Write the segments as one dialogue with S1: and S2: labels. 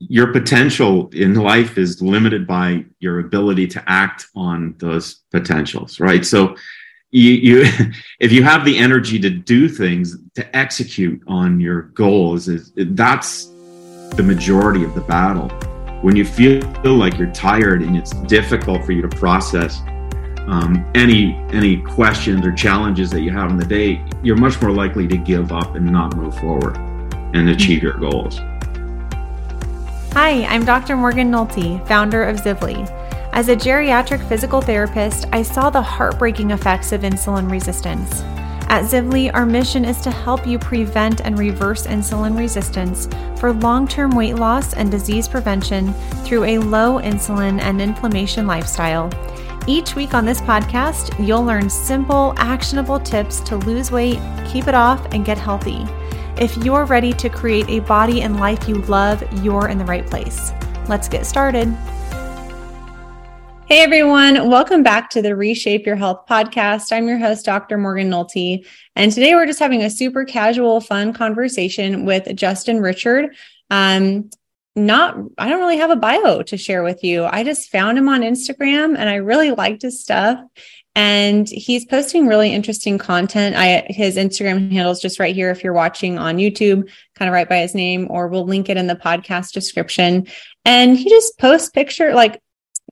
S1: your potential in life is limited by your ability to act on those potentials, right? So you, you if you have the energy to do things to execute on your goals is that's the majority of the battle when you feel like you're tired and it's difficult for you to process um, any any questions or challenges that you have in the day you're much more likely to give up and not move forward and achieve your goals
S2: hi i'm dr morgan nolte founder of Zivli as a geriatric physical therapist, I saw the heartbreaking effects of insulin resistance. At Zivli, our mission is to help you prevent and reverse insulin resistance for long term weight loss and disease prevention through a low insulin and inflammation lifestyle. Each week on this podcast, you'll learn simple, actionable tips to lose weight, keep it off, and get healthy. If you're ready to create a body and life you love, you're in the right place. Let's get started. Hey everyone, welcome back to the Reshape Your Health podcast. I'm your host, Dr. Morgan Nolte, and today we're just having a super casual, fun conversation with Justin Richard. Um, not, I don't really have a bio to share with you. I just found him on Instagram and I really liked his stuff. And he's posting really interesting content. I his Instagram handle is just right here if you're watching on YouTube, kind of right by his name, or we'll link it in the podcast description. And he just posts picture like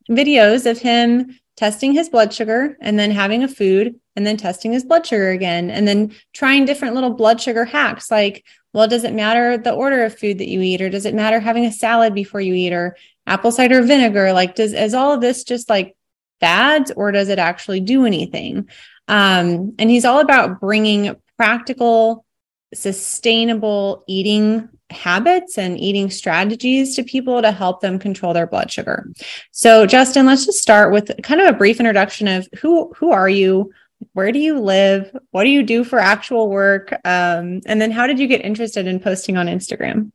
S2: videos of him testing his blood sugar and then having a food and then testing his blood sugar again and then trying different little blood sugar hacks like well does it matter the order of food that you eat or does it matter having a salad before you eat or apple cider vinegar like does is all of this just like fads or does it actually do anything um, and he's all about bringing practical sustainable eating habits and eating strategies to people to help them control their blood sugar. So Justin, let's just start with kind of a brief introduction of who who are you? Where do you live? What do you do for actual work? Um, and then how did you get interested in posting on Instagram?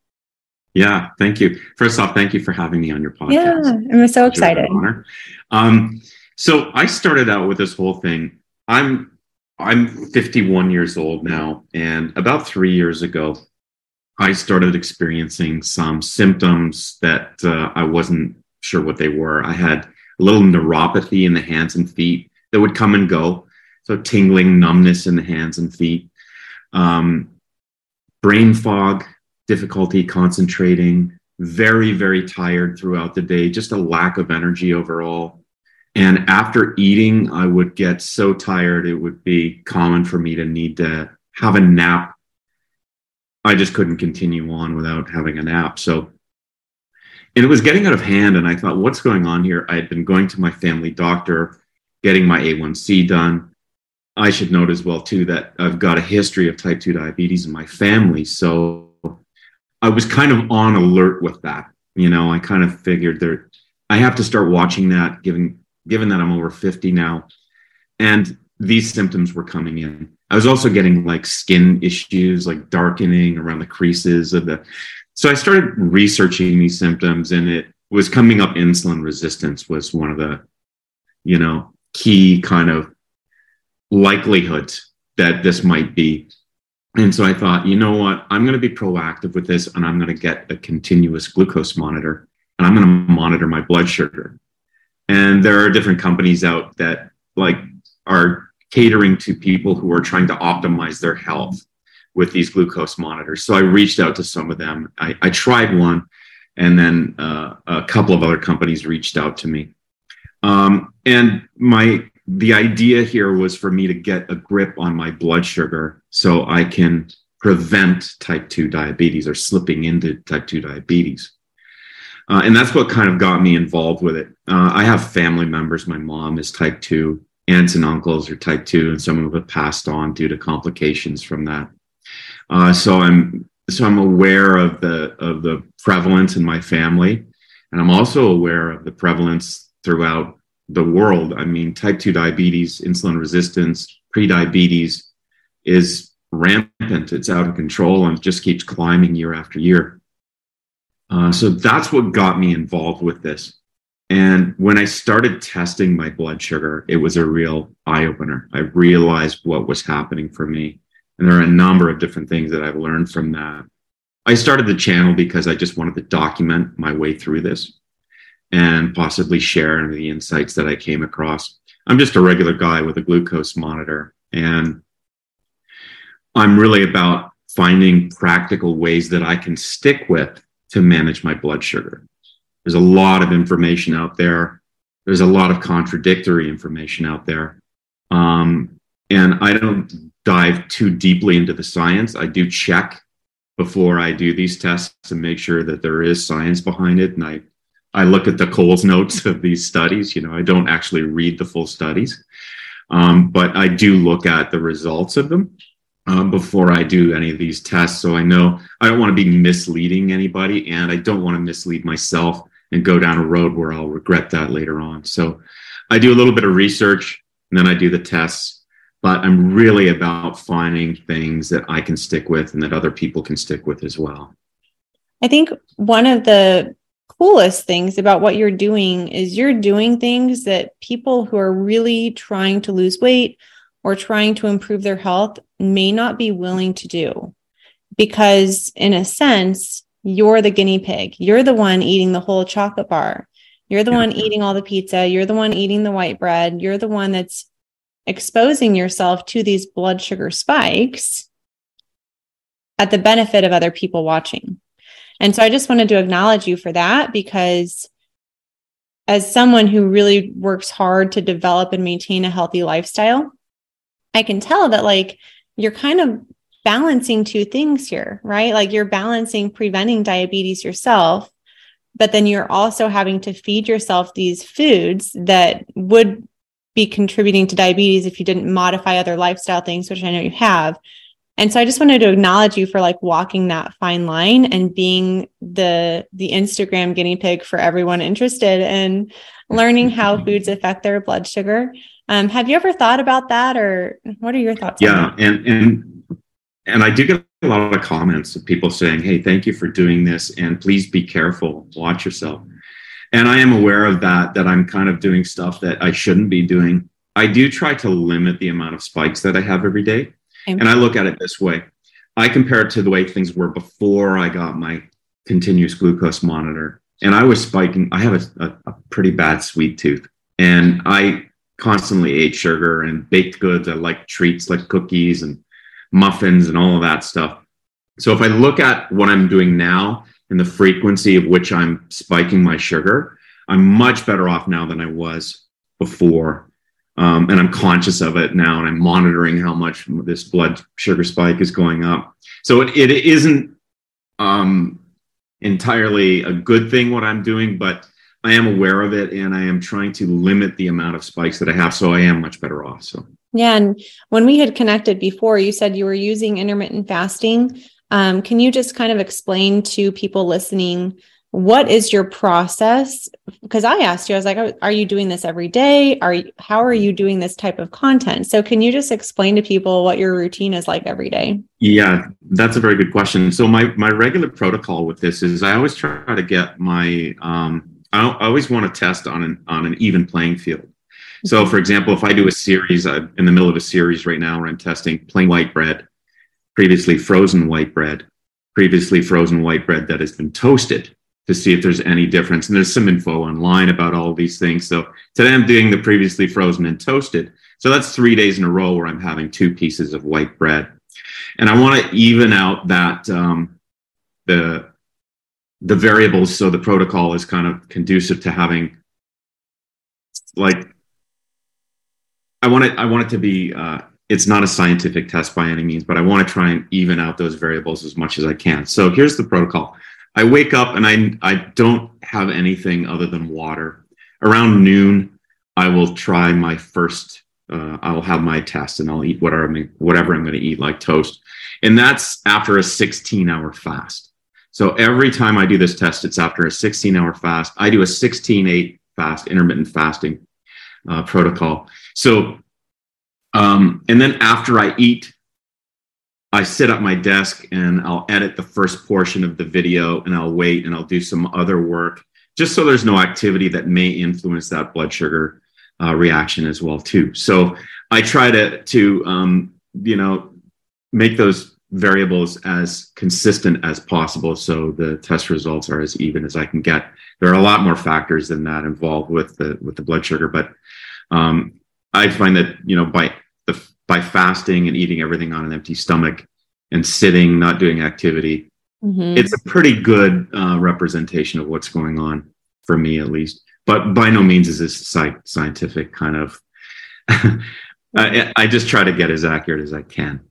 S1: Yeah, thank you. First off, thank you for having me on your podcast.
S2: Yeah, I'm so excited.
S1: Um, so I started out with this whole thing. I'm I'm 51 years old now, and about three years ago, I started experiencing some symptoms that uh, I wasn't sure what they were. I had a little neuropathy in the hands and feet that would come and go. So, tingling, numbness in the hands and feet, um, brain fog, difficulty concentrating, very, very tired throughout the day, just a lack of energy overall. And after eating, I would get so tired, it would be common for me to need to have a nap I just couldn't continue on without having a nap. So, and it was getting out of hand. And I thought, what's going on here? I had been going to my family doctor, getting my A1C done. I should note as well, too, that I've got a history of type 2 diabetes in my family. So I was kind of on alert with that. You know, I kind of figured there, I have to start watching that, given, given that I'm over 50 now. And these symptoms were coming in. I was also getting like skin issues, like darkening around the creases of the. So I started researching these symptoms, and it was coming up. Insulin resistance was one of the, you know, key kind of likelihoods that this might be. And so I thought, you know what? I'm going to be proactive with this, and I'm going to get a continuous glucose monitor, and I'm going to monitor my blood sugar. And there are different companies out that like are catering to people who are trying to optimize their health with these glucose monitors. So I reached out to some of them. I, I tried one, and then uh, a couple of other companies reached out to me. Um, and my the idea here was for me to get a grip on my blood sugar so I can prevent type 2 diabetes or slipping into type 2 diabetes. Uh, and that's what kind of got me involved with it. Uh, I have family members. My mom is type 2 aunts and uncles are type 2 and some of it passed on due to complications from that. Uh, so i'm so i'm aware of the of the prevalence in my family and i'm also aware of the prevalence throughout the world. I mean type 2 diabetes insulin resistance prediabetes is rampant. It's out of control and just keeps climbing year after year uh, so that's what got me involved with this and when I started testing my blood sugar, it was a real eye opener. I realized what was happening for me. And there are a number of different things that I've learned from that. I started the channel because I just wanted to document my way through this and possibly share the insights that I came across. I'm just a regular guy with a glucose monitor, and I'm really about finding practical ways that I can stick with to manage my blood sugar. There's a lot of information out there. There's a lot of contradictory information out there. Um, and I don't dive too deeply into the science. I do check before I do these tests to make sure that there is science behind it. And I, I look at the Coles notes of these studies. You know, I don't actually read the full studies, um, but I do look at the results of them um, before I do any of these tests. So I know I don't want to be misleading anybody, and I don't want to mislead myself and go down a road where I'll regret that later on. So I do a little bit of research and then I do the tests. But I'm really about finding things that I can stick with and that other people can stick with as well.
S2: I think one of the coolest things about what you're doing is you're doing things that people who are really trying to lose weight or trying to improve their health may not be willing to do. Because, in a sense, you're the guinea pig. You're the one eating the whole chocolate bar. You're the yeah. one eating all the pizza. You're the one eating the white bread. You're the one that's exposing yourself to these blood sugar spikes at the benefit of other people watching. And so I just wanted to acknowledge you for that because as someone who really works hard to develop and maintain a healthy lifestyle, I can tell that like you're kind of balancing two things here, right? Like you're balancing preventing diabetes yourself, but then you're also having to feed yourself these foods that would be contributing to diabetes if you didn't modify other lifestyle things, which I know you have. And so I just wanted to acknowledge you for like walking that fine line and being the the Instagram guinea pig for everyone interested in learning how foods affect their blood sugar. Um, have you ever thought about that, or what are your thoughts?
S1: Yeah, and and and I do get a lot of comments of people saying, "Hey, thank you for doing this, and please be careful, watch yourself." And I am aware of that. That I'm kind of doing stuff that I shouldn't be doing. I do try to limit the amount of spikes that I have every day, and I look at it this way: I compare it to the way things were before I got my continuous glucose monitor, and I was spiking. I have a, a, a pretty bad sweet tooth, and I constantly ate sugar and baked goods. I like treats like cookies and muffins and all of that stuff. So if I look at what I'm doing now and the frequency of which I'm spiking my sugar, I'm much better off now than I was before. Um, and I'm conscious of it now and I'm monitoring how much this blood sugar spike is going up. So it, it isn't um, entirely a good thing what I'm doing, but I am aware of it and I am trying to limit the amount of spikes that I have. So I am much better off. So,
S2: yeah. And when we had connected before, you said you were using intermittent fasting. Um, can you just kind of explain to people listening what is your process? Because I asked you, I was like, are you doing this every day? Are you, how are you doing this type of content? So can you just explain to people what your routine is like every day?
S1: Yeah, that's a very good question. So my my regular protocol with this is I always try to get my um, I always want to test on an on an even playing field. So, for example, if I do a series, I'm in the middle of a series right now where I'm testing plain white bread, previously frozen white bread, previously frozen white bread that has been toasted to see if there's any difference. And there's some info online about all these things. So today I'm doing the previously frozen and toasted. So that's three days in a row where I'm having two pieces of white bread. And I want to even out that um, the the variables so the protocol is kind of conducive to having like i want it i want it to be uh, it's not a scientific test by any means but i want to try and even out those variables as much as i can. So here's the protocol. I wake up and i i don't have anything other than water. Around noon i will try my first uh, i'll have my test and i'll eat whatever i'm whatever i'm going to eat like toast. And that's after a 16 hour fast so every time I do this test, it's after a 16 hour fast. I do a 16 8 fast, intermittent fasting uh, protocol. So, um, and then after I eat, I sit at my desk and I'll edit the first portion of the video and I'll wait and I'll do some other work just so there's no activity that may influence that blood sugar uh, reaction as well too. So I try to to um, you know make those variables as consistent as possible so the test results are as even as I can get. There are a lot more factors than that involved with the with the blood sugar, but um, I find that you know by the by fasting and eating everything on an empty stomach and sitting, not doing activity, mm-hmm. it's a pretty good uh, representation of what's going on for me at least. But by no means is this sci- scientific kind of. I, I just try to get as accurate as I can.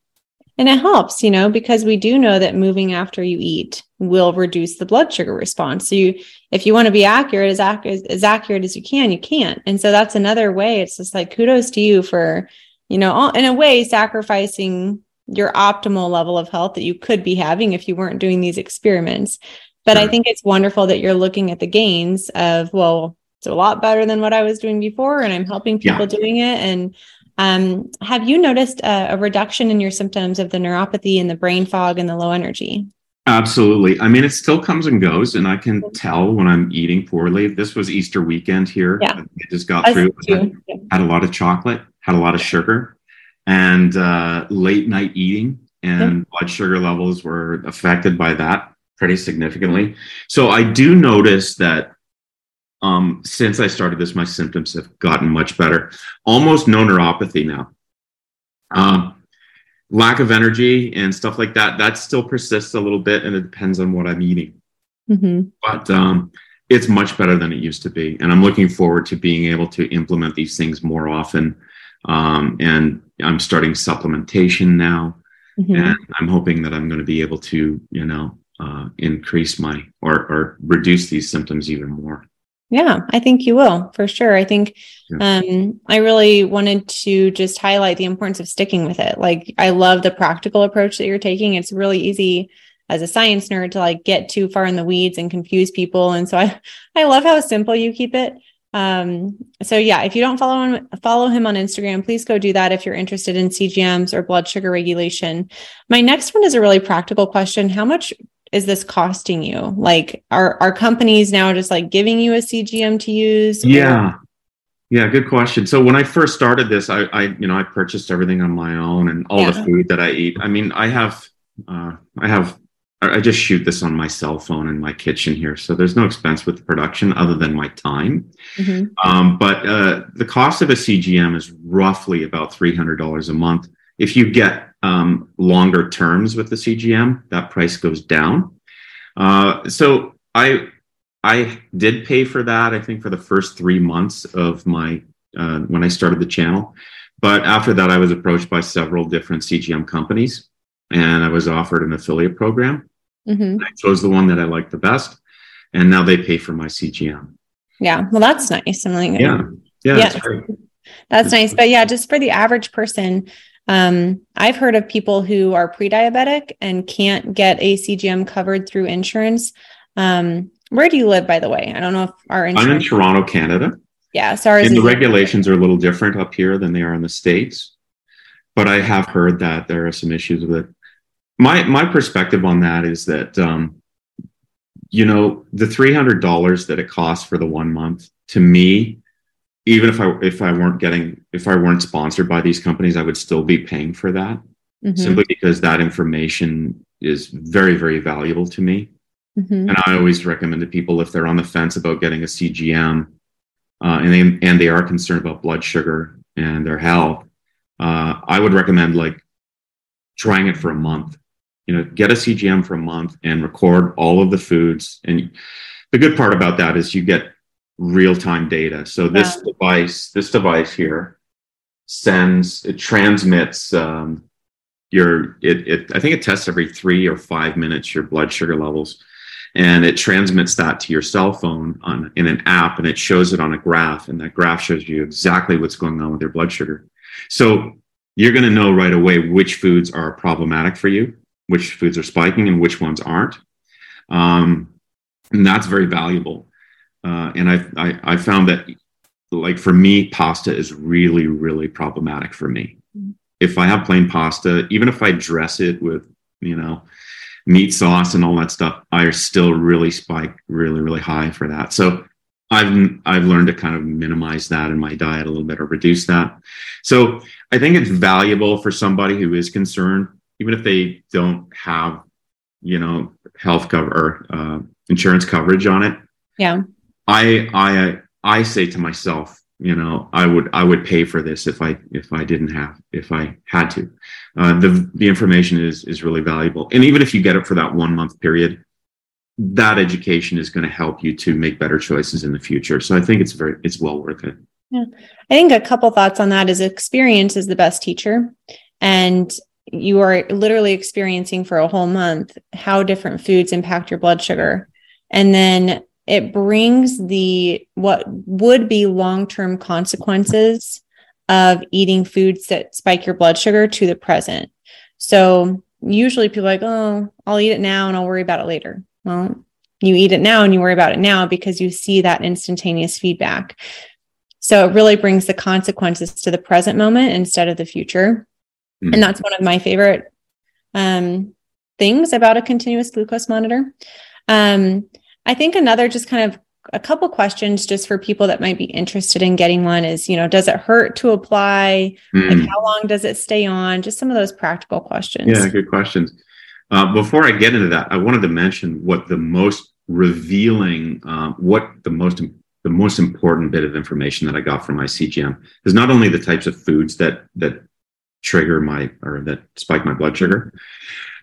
S2: And it helps, you know, because we do know that moving after you eat will reduce the blood sugar response. So you, if you want to be accurate, as accurate as accurate as you can, you can't. And so that's another way. It's just like kudos to you for, you know, in a way, sacrificing your optimal level of health that you could be having if you weren't doing these experiments. But sure. I think it's wonderful that you're looking at the gains of, well, it's a lot better than what I was doing before, and I'm helping people yeah. doing it. And um, have you noticed a, a, reduction in your symptoms of the neuropathy and the brain fog and the low energy?
S1: Absolutely. I mean, it still comes and goes, and I can tell when I'm eating poorly. This was Easter weekend here. Yeah. I just got Us through. Had, had, a lot of chocolate, had a lot of sugar, and uh, late night eating, and yeah. blood sugar levels were affected by that pretty significantly. So I do notice that um, since I started this, my symptoms have gotten much better. Almost no neuropathy now. Um, lack of energy and stuff like that, that still persists a little bit, and it depends on what I'm eating. Mm-hmm. But um, it's much better than it used to be. And I'm looking forward to being able to implement these things more often. Um, and I'm starting supplementation now. Mm-hmm. And I'm hoping that I'm going to be able to, you know, uh, increase my or, or reduce these symptoms even more.
S2: Yeah, I think you will for sure. I think um, I really wanted to just highlight the importance of sticking with it. Like, I love the practical approach that you're taking. It's really easy as a science nerd to like get too far in the weeds and confuse people. And so I, I love how simple you keep it. Um, so yeah, if you don't follow him, follow him on Instagram, please go do that if you're interested in CGMs or blood sugar regulation. My next one is a really practical question. How much is this costing you? Like, are are companies now just like giving you a CGM to use?
S1: Yeah. Or? Yeah, good question. So when I first started this, I, I you know, I purchased everything on my own and all yeah. the food that I eat. I mean, I have, uh, I have, I just shoot this on my cell phone in my kitchen here, so there's no expense with the production other than my time. Mm-hmm. Um, but uh, the cost of a CGM is roughly about three hundred dollars a month. If you get um, longer terms with the CGM, that price goes down. Uh, so I I did pay for that. I think for the first three months of my uh, when I started the channel, but after that, I was approached by several different CGM companies, and I was offered an affiliate program. Mm-hmm. I chose the one that I liked the best, and now they pay for my CGM.
S2: Yeah, well, that's nice. I'm like,
S1: yeah, yeah, yeah. That's,
S2: that's nice. But yeah, just for the average person, um, I've heard of people who are pre-diabetic and can't get a CGM covered through insurance. Um, where do you live, by the way? I don't know if our
S1: insurance- I'm in Toronto, Canada.
S2: Yeah, sorry.
S1: And the regulations are a little different up here than they are in the states, but I have heard that there are some issues with it. My my perspective on that is that um, you know the three hundred dollars that it costs for the one month to me even if I if I weren't getting if I weren't sponsored by these companies, I would still be paying for that mm-hmm. simply because that information is very very valuable to me. Mm-hmm. And I always recommend to people if they're on the fence about getting a CGM uh, and they and they are concerned about blood sugar and their health, uh, I would recommend like trying it for a month. You know, get a CGM for a month and record all of the foods. And the good part about that is you get real-time data. So this yeah. device, this device here, sends it transmits um, your it, it. I think it tests every three or five minutes your blood sugar levels, and it transmits that to your cell phone on in an app, and it shows it on a graph, and that graph shows you exactly what's going on with your blood sugar. So you're going to know right away which foods are problematic for you, which foods are spiking, and which ones aren't. Um, and that's very valuable uh, and I, I I found that like for me, pasta is really really problematic for me. Mm-hmm. If I have plain pasta, even if I dress it with you know meat sauce and all that stuff, I still really spike really really high for that. So I've I've learned to kind of minimize that in my diet a little bit or reduce that. So I think it's valuable for somebody who is concerned even if they don't have, you know, health cover or uh, insurance coverage on it.
S2: Yeah.
S1: I I I say to myself, you know, I would I would pay for this if I if I didn't have if I had to. Uh, the the information is is really valuable, and even if you get it for that one month period, that education is going to help you to make better choices in the future. So I think it's very it's well worth it.
S2: Yeah. I think a couple thoughts on that is experience is the best teacher. And you are literally experiencing for a whole month how different foods impact your blood sugar. And then it brings the what would be long-term consequences of eating foods that spike your blood sugar to the present. So usually people are like, oh, I'll eat it now and I'll worry about it later. Well, you eat it now and you worry about it now because you see that instantaneous feedback. So it really brings the consequences to the present moment instead of the future. Mm-hmm. And that's one of my favorite um, things about a continuous glucose monitor. Um, I think another just kind of a couple questions just for people that might be interested in getting one is, you know, does it hurt to apply? Mm. Like how long does it stay on? Just some of those practical questions.
S1: Yeah, good questions. Uh, before I get into that, I wanted to mention what the most revealing, uh, what the most the most important bit of information that I got from my CGM is not only the types of foods that that trigger my or that spike my blood sugar,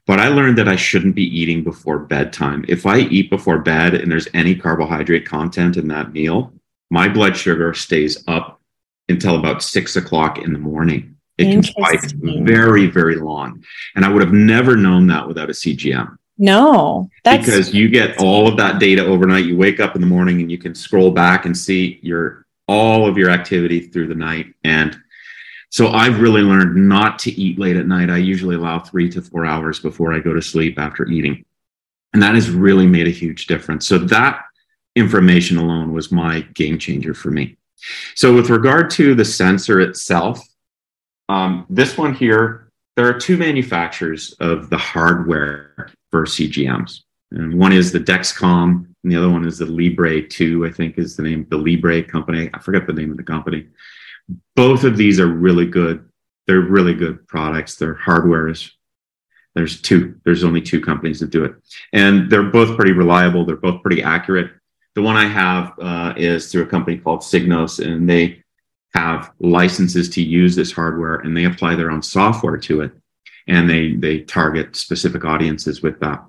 S1: but I learned that I shouldn't be eating before bedtime. If I eat before bed and there's any carbohydrate content in that meal, my blood sugar stays up until about six o'clock in the morning. It can spike very, very long. And I would have never known that without a CGM.
S2: No,
S1: that's because you get all of that data overnight. You wake up in the morning and you can scroll back and see your all of your activity through the night. And so I've really learned not to eat late at night. I usually allow three to four hours before I go to sleep after eating. And that has really made a huge difference. So that information alone was my game changer for me. So with regard to the sensor itself, um, this one here, there are two manufacturers of the hardware for CGMs. And one is the Dexcom, and the other one is the Libre 2, I think is the name, the Libre company. I forget the name of the company. Both of these are really good. They're really good products. Their hardware is, there's two, there's only two companies that do it. And they're both pretty reliable. They're both pretty accurate. The one I have uh, is through a company called Signos, and they have licenses to use this hardware and they apply their own software to it and they they target specific audiences with that.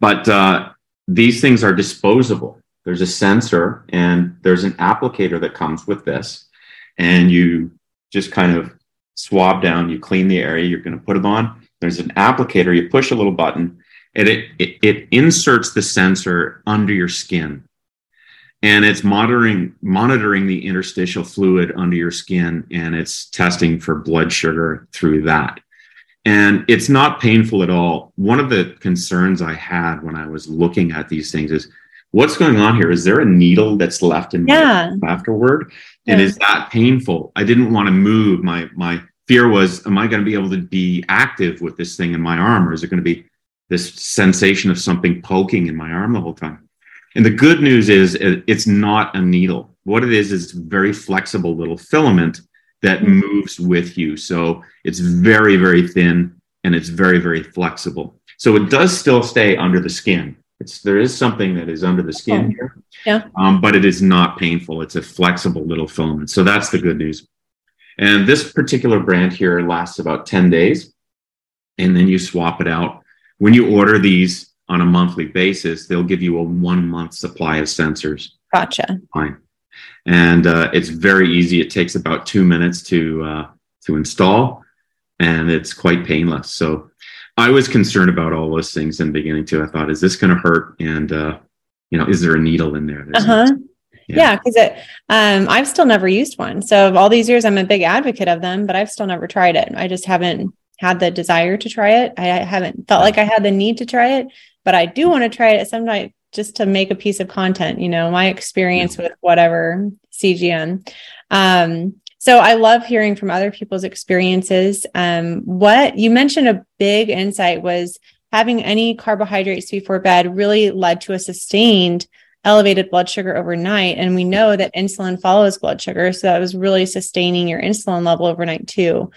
S1: But uh, these things are disposable. There's a sensor and there's an applicator that comes with this, and you just kind of swab down. You clean the area you're going to put them on. There's an applicator. You push a little button, and it, it, it inserts the sensor under your skin and it's monitoring monitoring the interstitial fluid under your skin and it's testing for blood sugar through that and it's not painful at all. One of the concerns I had when I was looking at these things is what's going on here? Is there a needle that's left in
S2: yeah.
S1: afterward? And yeah. is that painful? I didn't want to move. My my fear was, am I going to be able to be active with this thing in my arm, or is it going to be this sensation of something poking in my arm the whole time? And the good news is it's not a needle. What it is is very flexible little filament that mm-hmm. moves with you. So it's very, very thin and it's very, very flexible. So it does still stay under the skin. It's there is something that is under the skin here,
S2: yeah.
S1: Um, but it is not painful. It's a flexible little filament. So that's the good news. And this particular brand here lasts about 10 days, and then you swap it out. When you order these on a monthly basis, they'll give you a one month supply of sensors.
S2: Gotcha.
S1: Fine and uh, it's very easy. It takes about two minutes to uh, to install, and it's quite painless. So I was concerned about all those things in the beginning too. I thought, is this going to hurt? And uh, you know, is there a needle in there?
S2: Uh huh. Yeah, because yeah, um, I've still never used one. So of all these years, I'm a big advocate of them, but I've still never tried it. I just haven't had the desire to try it. I haven't felt like I had the need to try it, but I do want to try it sometime just to make a piece of content, you know, my experience with whatever CGM. Um, so I love hearing from other people's experiences. Um, what you mentioned a big insight was having any carbohydrates before bed really led to a sustained elevated blood sugar overnight. And we know that insulin follows blood sugar. So that was really sustaining your insulin level overnight too.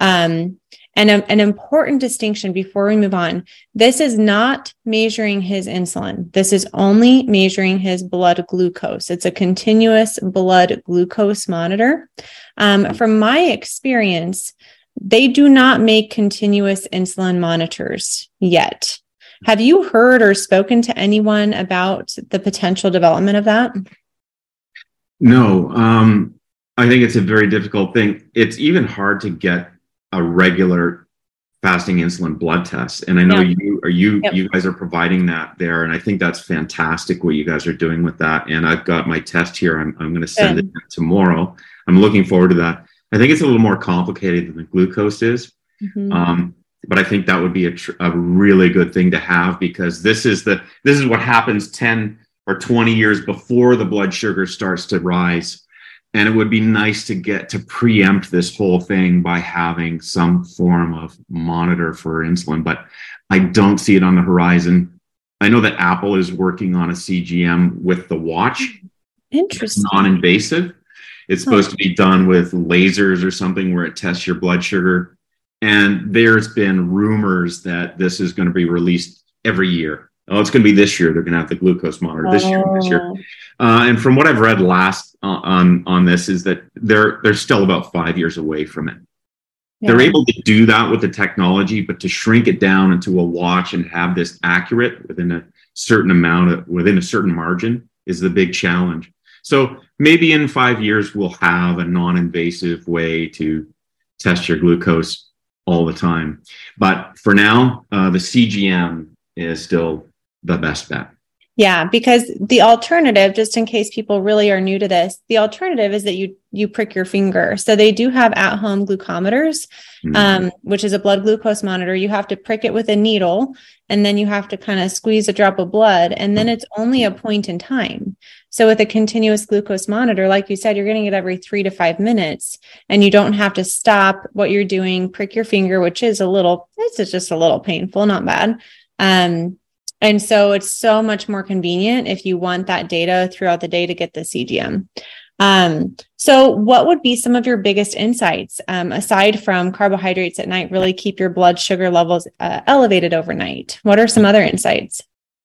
S2: Um, And a, an important distinction before we move on this is not measuring his insulin. This is only measuring his blood glucose. It's a continuous blood glucose monitor. Um, from my experience, they do not make continuous insulin monitors yet. Have you heard or spoken to anyone about the potential development of that?
S1: No, um, I think it's a very difficult thing. It's even hard to get a regular fasting insulin blood test, and I know yeah. you are you yep. you guys are providing that there, and I think that's fantastic what you guys are doing with that. And I've got my test here. I'm I'm going to send Good. it tomorrow. I'm looking forward to that. I think it's a little more complicated than the glucose is. Mm-hmm. Um, but I think that would be a, tr- a really good thing to have because this is the this is what happens 10 or 20 years before the blood sugar starts to rise and it would be nice to get to preempt this whole thing by having some form of monitor for insulin but i don't see it on the horizon. I know that apple is working on a cgm with the watch.
S2: Interesting.
S1: Non-invasive. It's supposed to be done with lasers or something where it tests your blood sugar. And there's been rumors that this is going to be released every year. Oh, it's going to be this year. They're going to have the glucose monitor this year, this year. Oh. Uh, and from what I've read last on on this is that they're they're still about five years away from it. Yeah. They're able to do that with the technology, but to shrink it down into a watch and have this accurate within a certain amount of within a certain margin is the big challenge. So maybe in five years we'll have a non-invasive way to test your glucose all the time. But for now, uh, the CGM is still the best bet.
S2: Yeah, because the alternative, just in case people really are new to this, the alternative is that you you prick your finger. So they do have at home glucometers, mm-hmm. um, which is a blood glucose monitor. You have to prick it with a needle, and then you have to kind of squeeze a drop of blood, and then it's only a point in time. So with a continuous glucose monitor, like you said, you're getting it every three to five minutes, and you don't have to stop what you're doing, prick your finger, which is a little, it's just a little painful, not bad. Um, and so it's so much more convenient if you want that data throughout the day to get the CGM. Um, so, what would be some of your biggest insights um, aside from carbohydrates at night really keep your blood sugar levels uh, elevated overnight? What are some other insights?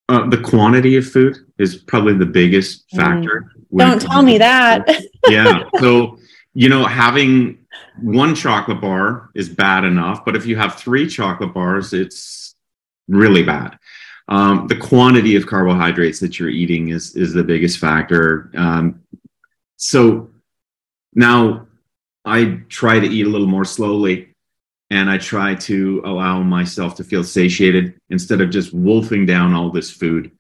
S1: Uh, the quantity of food is probably the biggest mm. factor.
S2: Mm. Don't tell me that.
S1: yeah. So, you know, having one chocolate bar is bad enough, but if you have three chocolate bars, it's really bad. Um, the quantity of carbohydrates that you're eating is is the biggest factor. Um, so now I try to eat a little more slowly, and I try to allow myself to feel satiated instead of just wolfing down all this food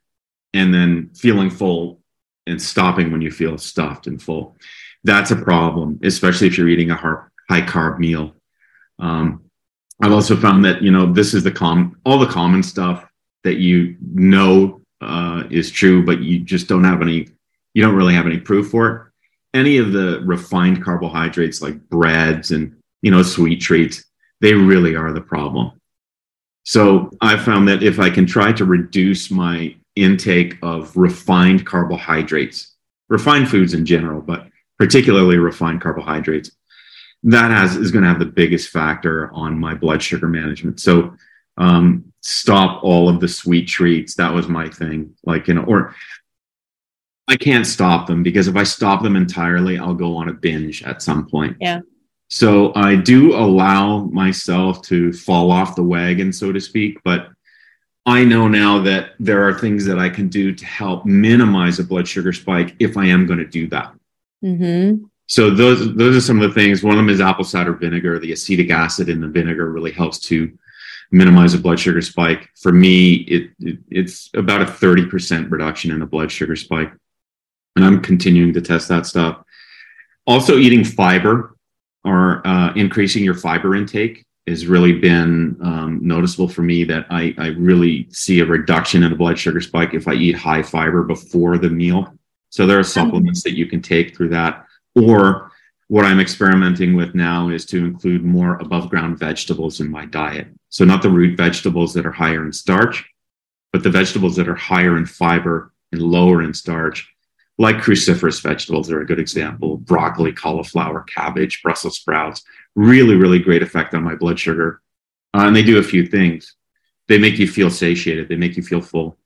S1: and then feeling full and stopping when you feel stuffed and full. That's a problem, especially if you're eating a high carb meal. Um, I've also found that you know this is the com all the common stuff that you know uh, is true, but you just don't have any, you don't really have any proof for it. Any of the refined carbohydrates like breads and, you know, sweet treats, they really are the problem. So I found that if I can try to reduce my intake of refined carbohydrates, refined foods in general, but particularly refined carbohydrates, that has is going to have the biggest factor on my blood sugar management. So um, stop all of the sweet treats. That was my thing. Like, you know, or I can't stop them because if I stop them entirely, I'll go on a binge at some point.
S2: Yeah.
S1: So I do allow myself to fall off the wagon, so to speak, but I know now that there are things that I can do to help minimize a blood sugar spike if I am going to do that. Mm-hmm. So those those are some of the things. One of them is apple cider vinegar. The acetic acid in the vinegar really helps to minimize a blood sugar spike. For me, it, it, it's about a 30% reduction in the blood sugar spike. And I'm continuing to test that stuff. Also, eating fiber or uh, increasing your fiber intake has really been um, noticeable for me that I, I really see a reduction in the blood sugar spike if I eat high fiber before the meal. So there are supplements that you can take through that, or what I'm experimenting with now is to include more above ground vegetables in my diet. So, not the root vegetables that are higher in starch, but the vegetables that are higher in fiber and lower in starch, like cruciferous vegetables are a good example broccoli, cauliflower, cabbage, Brussels sprouts. Really, really great effect on my blood sugar uh, and they do a few things. They make you feel satiated. They make you feel full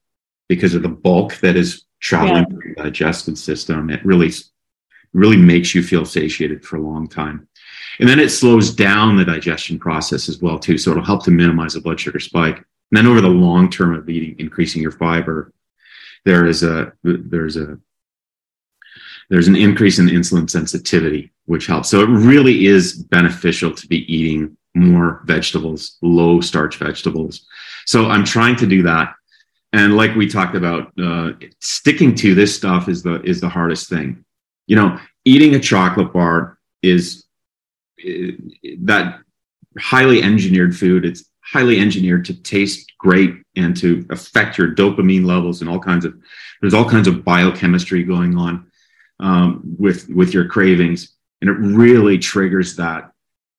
S1: because of the bulk that is traveling yeah. through the digestive system. It really, really makes you feel satiated for a long time. And then it slows down the digestion process as well too. So it'll help to minimize the blood sugar spike. And then over the long term of eating, increasing your fiber, there is a there's a there's an increase in insulin sensitivity, which helps. So it really is beneficial to be eating more vegetables, low starch vegetables. So I'm trying to do that. And like we talked about, uh, sticking to this stuff is the is the hardest thing. You know, eating a chocolate bar is that highly engineered food. It's highly engineered to taste great and to affect your dopamine levels and all kinds of there's all kinds of biochemistry going on um, with with your cravings and it really triggers that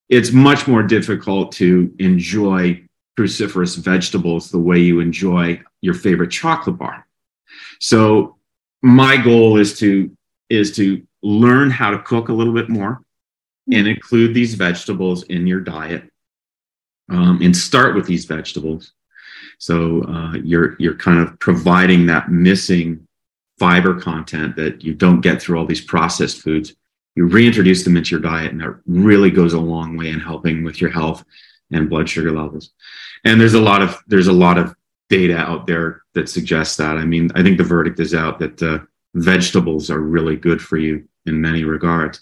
S1: it's much more difficult to enjoy cruciferous vegetables the way you enjoy your favorite chocolate bar so my goal is to is to learn how to cook a little bit more and include these vegetables in your diet um, and start with these vegetables. So uh, you're you're kind of providing that missing fiber content that you don't get through all these processed foods. You reintroduce them into your diet and that really goes a long way in helping with your health and blood sugar levels. And there's a lot of there's a lot of data out there that suggests that. I mean i think the verdict is out that uh, vegetables are really good for you in many regards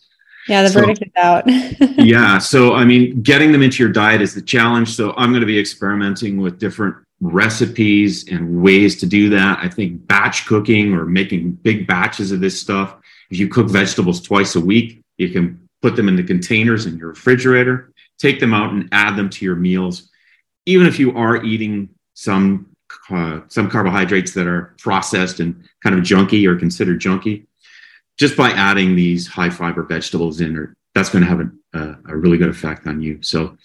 S2: yeah, the so, verdict is out.
S1: yeah. So, I mean, getting them into your diet is the challenge. So, I'm going to be experimenting with different recipes and ways to do that. I think batch cooking or making big batches of this stuff. If you cook vegetables twice a week, you can put them in the containers in your refrigerator, take them out and add them to your meals. Even if you are eating some uh, some carbohydrates that are processed and kind of junky or considered junky, just by adding these high fiber vegetables in, or that's going to have a, a, really good effect on you. So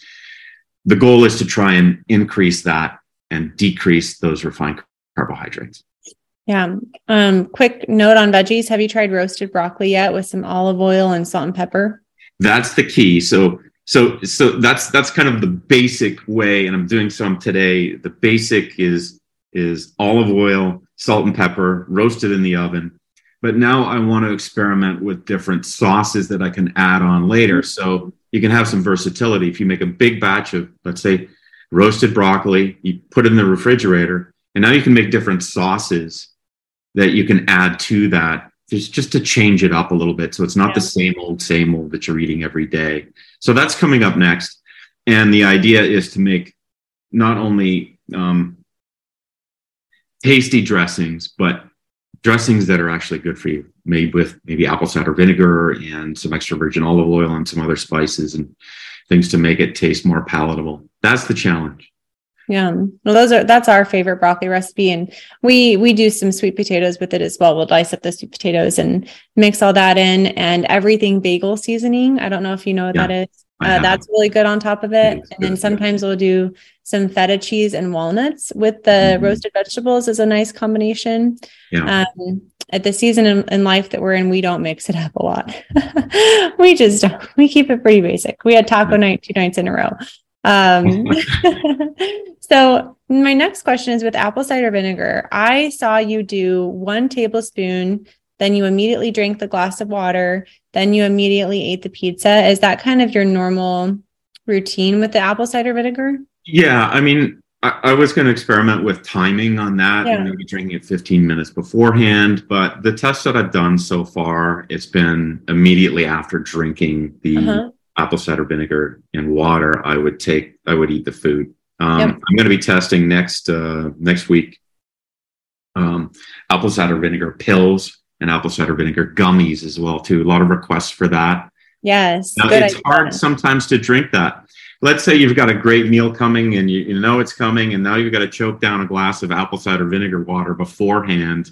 S1: the goal is to try and increase that and decrease those refined carbohydrates.
S2: Yeah. Um, quick note on veggies. Have you tried roasted broccoli yet with some olive oil and salt and pepper?
S1: That's the key. So so so that's that's kind of the basic way, and I'm doing some today. The basic is is olive oil, salt and pepper, roasted in the oven. But now I want to experiment with different sauces that I can add on later. So you can have some versatility. If you make a big batch of, let's say, roasted broccoli, you put it in the refrigerator, and now you can make different sauces that you can add to that just, just to change it up a little bit. So it's not yeah. the same old, same old that you're eating every day. So that's coming up next. And the idea is to make not only um, tasty dressings, but dressings that are actually good for you, made with maybe apple cider vinegar and some extra virgin olive oil and some other spices and things to make it taste more palatable. That's the challenge.
S2: Yeah. Well, those are that's our favorite broccoli recipe. And we we do some sweet potatoes with it as well. We'll dice up the sweet potatoes and mix all that in and everything bagel seasoning. I don't know if you know what yeah, that is. Uh, that's really good on top of it. And then sometimes we'll do some feta cheese and walnuts with the mm-hmm. roasted vegetables is a nice combination. Yeah. Um, at the season in, in, life that we're in, we don't mix it up a lot. we just don't. We keep it pretty basic. We had taco night two nights in a row. Um, so my next question is with apple cider vinegar. I saw you do one tablespoon, then you immediately drank the glass of water, then you immediately ate the pizza. Is that kind of your normal routine with the apple cider vinegar?
S1: Yeah, I mean, I, I was going to experiment with timing on that yeah. and maybe drinking it 15 minutes beforehand. But the tests that I've done so far, it's been immediately after drinking the uh-huh. apple cider vinegar and water. I would take, I would eat the food. Um, yep. I'm going to be testing next uh, next week um, apple cider vinegar pills and apple cider vinegar gummies as well too. A lot of requests for that.
S2: Yes,
S1: now, it's idea. hard sometimes to drink that let's say you've got a great meal coming and you, you know it's coming and now you've got to choke down a glass of apple cider vinegar water beforehand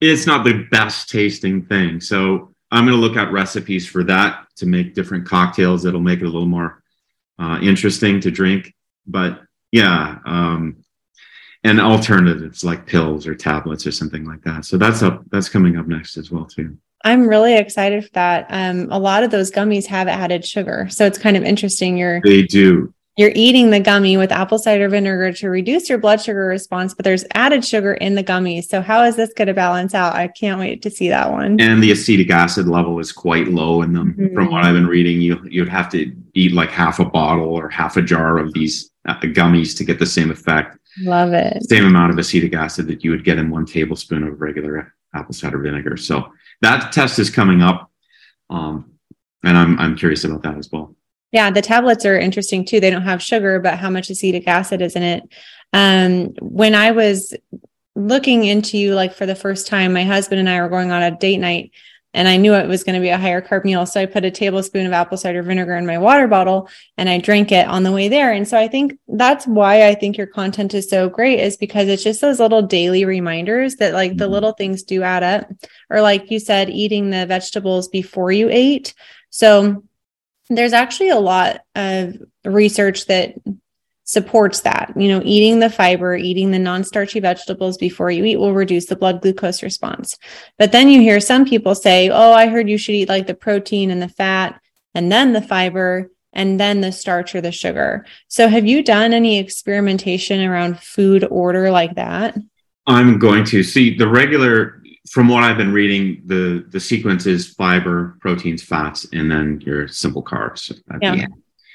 S1: it's not the best tasting thing so i'm going to look at recipes for that to make different cocktails that'll make it a little more uh, interesting to drink but yeah um, and alternatives like pills or tablets or something like that so that's up that's coming up next as well too
S2: I'm really excited for that. Um, a lot of those gummies have added sugar, so it's kind of interesting. You're
S1: they do.
S2: you're eating the gummy with apple cider vinegar to reduce your blood sugar response, but there's added sugar in the gummies. So how is this going to balance out? I can't wait to see that one.
S1: And the acetic acid level is quite low in them. Mm-hmm. From what I've been reading, you you'd have to eat like half a bottle or half a jar of these uh, gummies to get the same effect.
S2: Love it.
S1: Same amount of acetic acid that you would get in one tablespoon of regular apple cider vinegar. So that test is coming up, um, and I'm I'm curious about that as well.
S2: Yeah, the tablets are interesting too. They don't have sugar, but how much acetic acid is in it? Um, when I was looking into you, like for the first time, my husband and I were going on a date night, and I knew it was going to be a higher carb meal. So I put a tablespoon of apple cider vinegar in my water bottle and I drank it on the way there. And so I think that's why I think your content is so great, is because it's just those little daily reminders that like the mm-hmm. little things do add up. Or like you said, eating the vegetables before you ate. So there's actually a lot of research that supports that. You know, eating the fiber, eating the non starchy vegetables before you eat will reduce the blood glucose response. But then you hear some people say, Oh, I heard you should eat like the protein and the fat and then the fiber and then the starch or the sugar. So have you done any experimentation around food order like that?
S1: I'm going to see the regular from what I've been reading, the the sequence is fiber, proteins, fats, and then your simple carbs at yeah.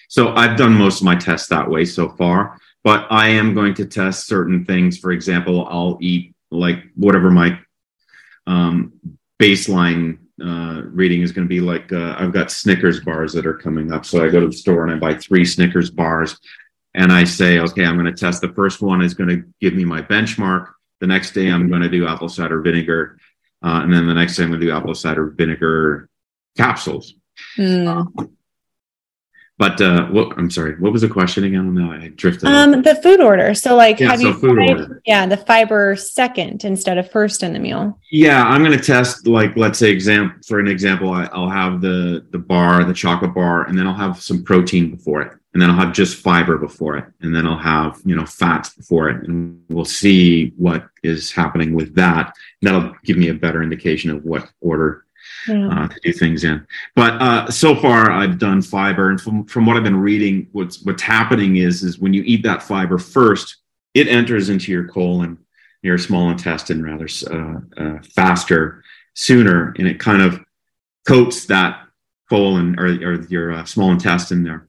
S1: So I've done most of my tests that way so far, but I am going to test certain things. For example, I'll eat like whatever my um, baseline uh, reading is going to be. Like uh, I've got Snickers bars that are coming up, so I go to the store and I buy three Snickers bars, and I say, okay, I'm going to test. The first one is going to give me my benchmark the next day, I'm going to do apple cider vinegar. Uh, and then the next day, I'm going to do apple cider vinegar capsules. Mm. But uh, what I'm sorry, what was the question again? No, I drifted.
S2: Um, the food order. So, like, yeah, have so you food tried, order. Yeah, the fiber second instead of first in the meal.
S1: Yeah, I'm going to test. Like, let's say, example for an example, I, I'll have the the bar, the chocolate bar, and then I'll have some protein before it and then I'll have just fiber before it, and then I'll have you know fats before it, and we'll see what is happening with that. That'll give me a better indication of what order yeah. uh, to do things in. But uh, so far, I've done fiber, and from from what I've been reading, what's what's happening is is when you eat that fiber first, it enters into your colon, your small intestine rather uh, uh faster, sooner, and it kind of coats that colon or, or your uh, small intestine there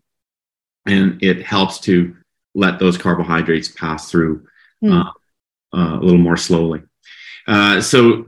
S1: and it helps to let those carbohydrates pass through mm. a little more slowly. Uh, so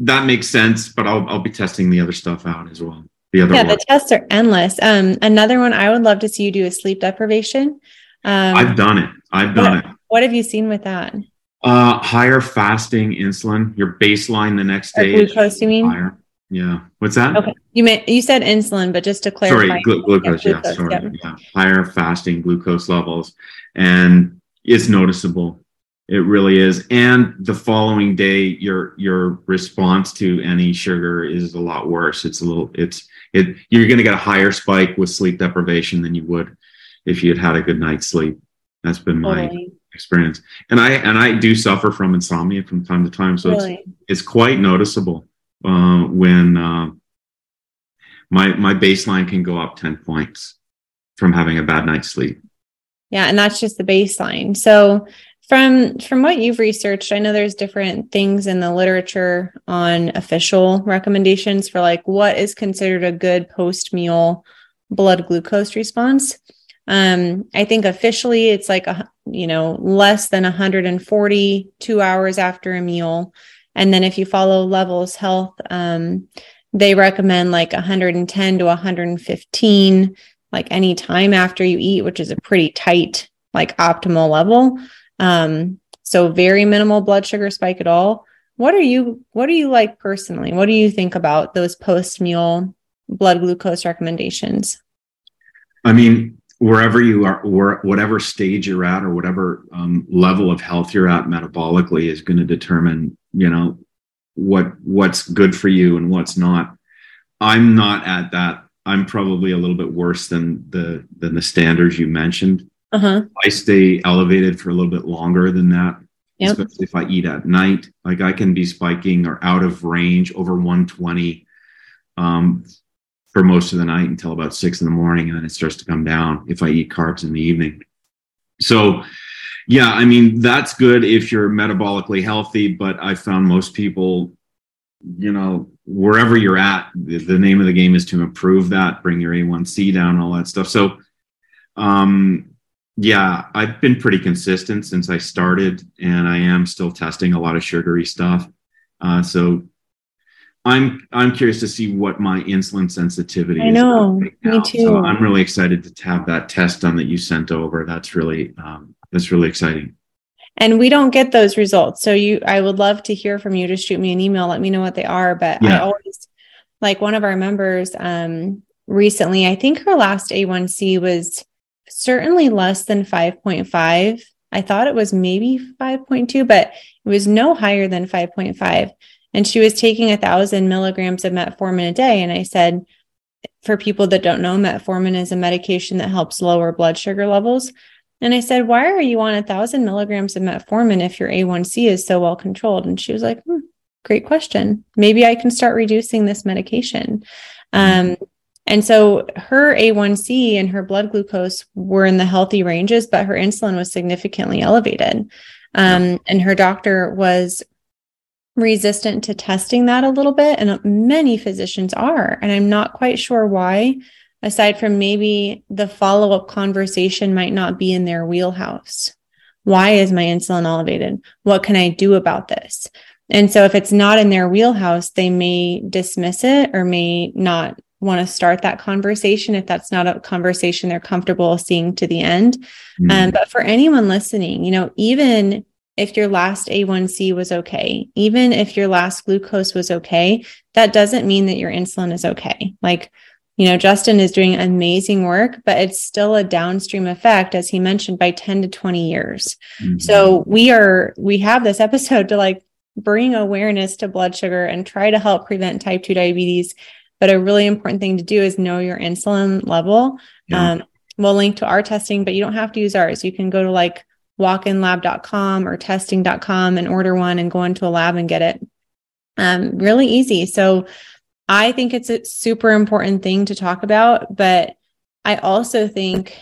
S1: that makes sense, but I'll, I'll be testing the other stuff out as well.
S2: The other yeah, the tests are endless. Um, another one I would love to see you do is sleep deprivation.
S1: Um, I've done it. I've done
S2: what,
S1: it.
S2: What have you seen with that?
S1: Uh, higher fasting insulin. Your baseline the next day.
S2: Glucose, you mean?
S1: Higher. Yeah. What's that?
S2: Okay. You may you said insulin, but just to clarify.
S1: Sorry, gl- glucose. Yeah, glucose, sorry. Yep. Yeah. Higher fasting glucose levels, and it's noticeable. It really is. And the following day, your your response to any sugar is a lot worse. It's a little. It's it. You're going to get a higher spike with sleep deprivation than you would if you had had a good night's sleep. That's been my experience. And I and I do suffer from insomnia from time to time, so really? it's it's quite noticeable uh, when uh, my my baseline can go up 10 points from having a bad night's sleep
S2: yeah and that's just the baseline so from from what you've researched i know there's different things in the literature on official recommendations for like what is considered a good post meal blood glucose response um, i think officially it's like a you know less than 140 two hours after a meal and then if you follow Levels Health, um, they recommend like 110 to 115, like any time after you eat, which is a pretty tight, like optimal level. Um, so very minimal blood sugar spike at all. What are you, what do you like personally? What do you think about those post meal blood glucose recommendations?
S1: I mean, wherever you are, or whatever stage you're at, or whatever um, level of health you're at metabolically, is going to determine, you know, what what's good for you and what's not. I'm not at that. I'm probably a little bit worse than the than the standards you mentioned. Uh-huh. I stay elevated for a little bit longer than that. Yep. Especially if I eat at night, like I can be spiking or out of range over 120 um, for most of the night until about six in the morning, and then it starts to come down if I eat carbs in the evening. So, yeah, I mean, that's good if you're metabolically healthy, but I found most people, you know, wherever you're at, the, the name of the game is to improve that, bring your A1C down, all that stuff. So, um, yeah, I've been pretty consistent since I started, and I am still testing a lot of sugary stuff. Uh, so I'm I'm curious to see what my insulin sensitivity. Is.
S2: I know, right me too. So
S1: I'm really excited to have that test done that you sent over. That's really um, that's really exciting.
S2: And we don't get those results, so you. I would love to hear from you. Just shoot me an email. Let me know what they are. But yeah. I always like one of our members um, recently. I think her last A1C was certainly less than 5.5. I thought it was maybe 5.2, but it was no higher than 5.5. And she was taking a thousand milligrams of metformin a day. And I said, for people that don't know, metformin is a medication that helps lower blood sugar levels. And I said, why are you on a thousand milligrams of metformin if your A1C is so well controlled? And she was like, hmm, great question. Maybe I can start reducing this medication. Um, and so her A1C and her blood glucose were in the healthy ranges, but her insulin was significantly elevated. Um, and her doctor was resistant to testing that a little bit. And many physicians are. And I'm not quite sure why, aside from maybe the follow up conversation might not be in their wheelhouse. Why is my insulin elevated? What can I do about this? And so if it's not in their wheelhouse, they may dismiss it or may not want to start that conversation if that's not a conversation they're comfortable seeing to the end. Mm-hmm. Um, but for anyone listening, you know, even if your last A1C was okay, even if your last glucose was okay, that doesn't mean that your insulin is okay. Like, you know, Justin is doing amazing work, but it's still a downstream effect, as he mentioned, by 10 to 20 years. Mm-hmm. So we are, we have this episode to like bring awareness to blood sugar and try to help prevent type 2 diabetes but a really important thing to do is know your insulin level. Yeah. Um, we'll link to our testing, but you don't have to use ours. You can go to like walkinlab.com or testing.com and order one and go into a lab and get it. Um, really easy. So I think it's a super important thing to talk about, but I also think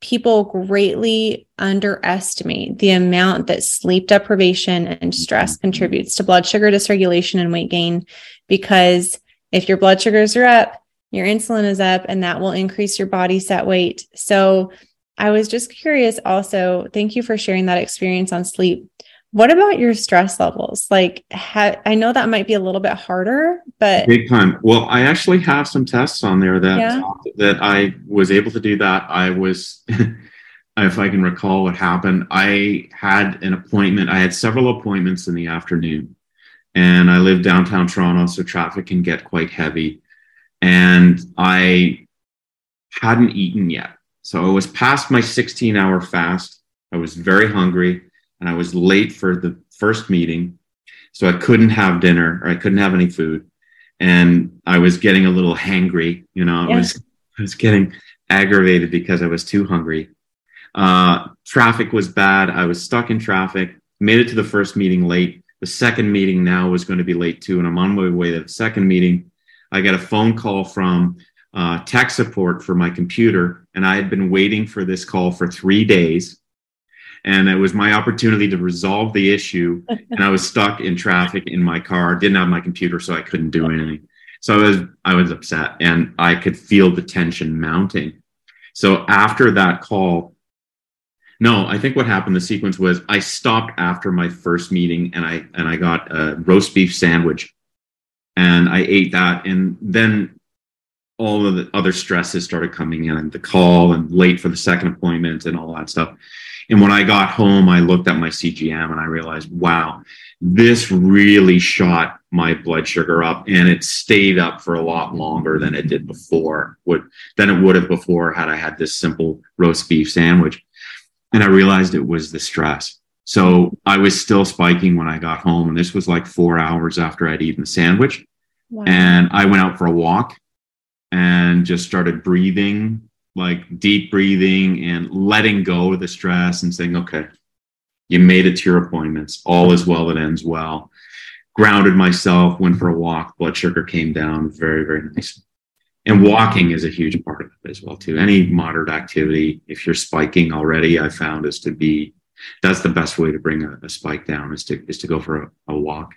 S2: people greatly underestimate the amount that sleep deprivation and stress contributes to blood sugar dysregulation and weight gain because if your blood sugars are up, your insulin is up, and that will increase your body set weight. So I was just curious also, thank you for sharing that experience on sleep. What about your stress levels? Like, ha- I know that might be a little bit harder, but
S1: big time. Well, I actually have some tests on there that yeah. that I was able to do that. I was, if I can recall what happened, I had an appointment. I had several appointments in the afternoon, and I live downtown Toronto, so traffic can get quite heavy. And I hadn't eaten yet. So I was past my 16 hour fast. I was very hungry and I was late for the first meeting. So I couldn't have dinner or I couldn't have any food. And I was getting a little hangry, you know, yeah. I was I was getting aggravated because I was too hungry. Uh, traffic was bad. I was stuck in traffic, made it to the first meeting late. The second meeting now was going to be late too, and I'm on my way to the second meeting. I got a phone call from uh, tech support for my computer, and I had been waiting for this call for three days. And it was my opportunity to resolve the issue. and I was stuck in traffic in my car, didn't have my computer, so I couldn't do anything. So I was I was upset, and I could feel the tension mounting. So after that call, no, I think what happened, the sequence was I stopped after my first meeting and I and I got a roast beef sandwich and I ate that. And then all of the other stresses started coming in and the call and late for the second appointment and all that stuff. And when I got home, I looked at my CGM and I realized, wow, this really shot my blood sugar up and it stayed up for a lot longer than it did before would than it would have before had I had this simple roast beef sandwich and I realized it was the stress. So I was still spiking when I got home, and this was like four hours after I'd eaten the sandwich. Wow. And I went out for a walk and just started breathing, like deep breathing and letting go of the stress and saying, okay, you made it to your appointments. All is well that ends well. Grounded myself, went for a walk, blood sugar came down very, very nice. And walking is a huge part of it as well too. Any moderate activity, if you're spiking already, I found is to be that's the best way to bring a, a spike down is to is to go for a, a walk.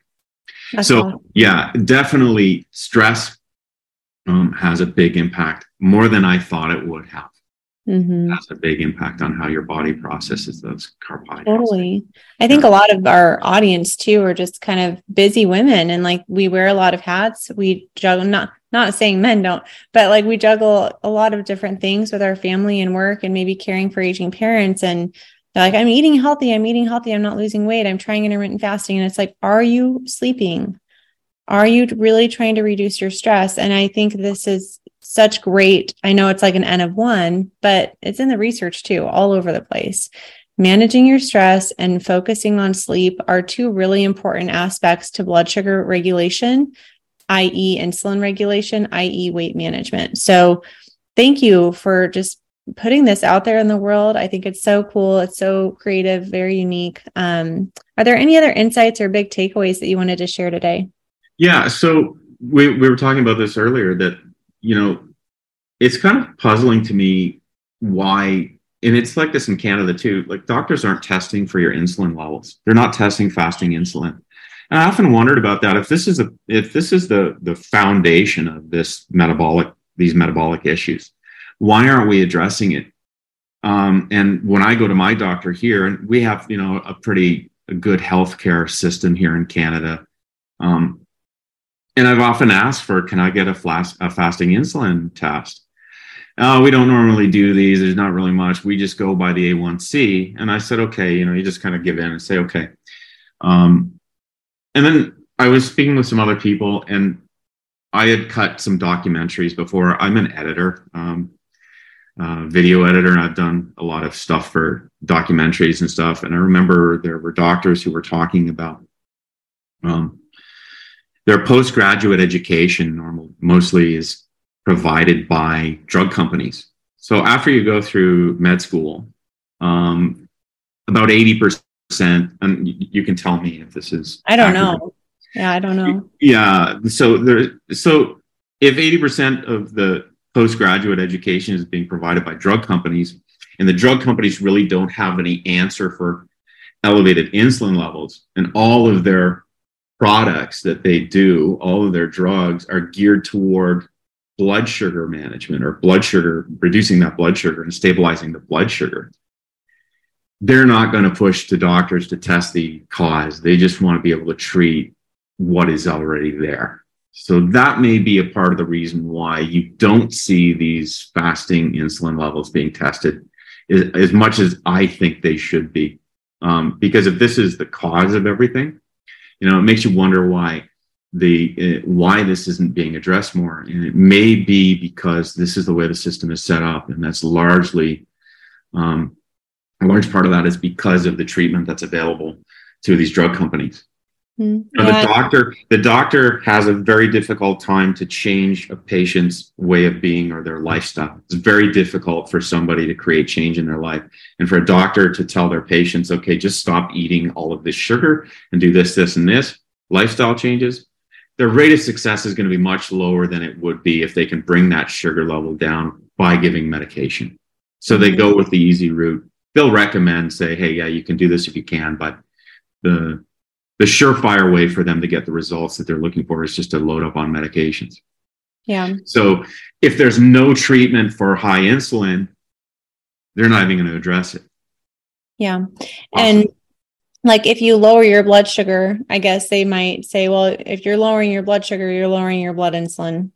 S1: That's so awesome. yeah, definitely stress um, has a big impact more than I thought it would have. Mm-hmm. Has a big impact on how your body processes those carbohydrates.
S2: Totally. I think yeah. a lot of our audience too are just kind of busy women and like we wear a lot of hats. We juggle not not saying men don't, but like we juggle a lot of different things with our family and work and maybe caring for aging parents and like, I'm eating healthy, I'm eating healthy, I'm not losing weight, I'm trying intermittent fasting. And it's like, are you sleeping? Are you really trying to reduce your stress? And I think this is such great. I know it's like an N of one, but it's in the research too, all over the place. Managing your stress and focusing on sleep are two really important aspects to blood sugar regulation, i.e., insulin regulation, i.e., weight management. So, thank you for just putting this out there in the world. I think it's so cool. It's so creative, very unique. Um, are there any other insights or big takeaways that you wanted to share today?
S1: Yeah. So we, we were talking about this earlier that, you know, it's kind of puzzling to me why, and it's like this in Canada too, like doctors aren't testing for your insulin levels. They're not testing fasting insulin. And I often wondered about that. If this is a, if this is the, the foundation of this metabolic, these metabolic issues, why aren't we addressing it? Um, and when I go to my doctor here, and we have, you know, a pretty good healthcare system here in Canada. Um, and I've often asked for, can I get a, flas- a fasting insulin test? Uh, we don't normally do these. There's not really much. We just go by the A1C. And I said, okay, you know, you just kind of give in and say, okay. Um, and then I was speaking with some other people, and I had cut some documentaries before. I'm an editor. Um, uh, video editor and I've done a lot of stuff for documentaries and stuff. And I remember there were doctors who were talking about um, their postgraduate education normal, mostly is provided by drug companies. So after you go through med school, um, about 80%, and you can tell me if this is.
S2: I don't accurate. know. Yeah, I don't know.
S1: Yeah. So there, so if 80% of the postgraduate education is being provided by drug companies, and the drug companies really don't have any answer for elevated insulin levels, and all of their products that they do, all of their drugs are geared toward blood sugar management or blood sugar, reducing that blood sugar and stabilizing the blood sugar. They're not going to push to doctors to test the cause. They just want to be able to treat what is already there. So that may be a part of the reason why you don't see these fasting insulin levels being tested as, as much as I think they should be. Um, because if this is the cause of everything, you know, it makes you wonder why the uh, why this isn't being addressed more. And it may be because this is the way the system is set up, and that's largely um, a large part of that is because of the treatment that's available to these drug companies. Hmm. Yeah. The doctor, the doctor has a very difficult time to change a patient's way of being or their lifestyle. It's very difficult for somebody to create change in their life, and for a doctor to tell their patients, "Okay, just stop eating all of this sugar and do this, this, and this." Lifestyle changes. Their rate of success is going to be much lower than it would be if they can bring that sugar level down by giving medication. So they hmm. go with the easy route. They'll recommend, say, "Hey, yeah, you can do this if you can," but the the surefire way for them to get the results that they're looking for is just to load up on medications.
S2: Yeah.
S1: So if there's no treatment for high insulin, they're not even going to address it.
S2: Yeah. Awesome. And like if you lower your blood sugar, I guess they might say, well, if you're lowering your blood sugar, you're lowering your blood insulin.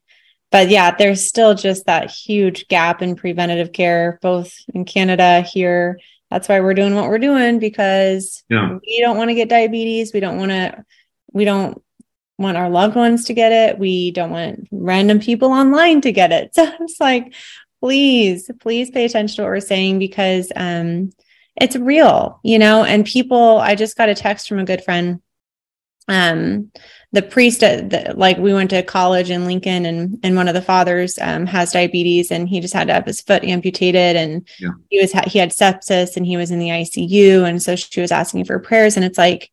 S2: But yeah, there's still just that huge gap in preventative care, both in Canada, here, that's why we're doing what we're doing because yeah. we don't want to get diabetes. We don't want to, we don't want our loved ones to get it. We don't want random people online to get it. So it's like, please, please pay attention to what we're saying because um, it's real, you know, and people, I just got a text from a good friend um the priest at the, like we went to college in lincoln and and one of the fathers um, has diabetes and he just had to have his foot amputated and yeah. he was he had sepsis and he was in the icu and so she was asking for prayers and it's like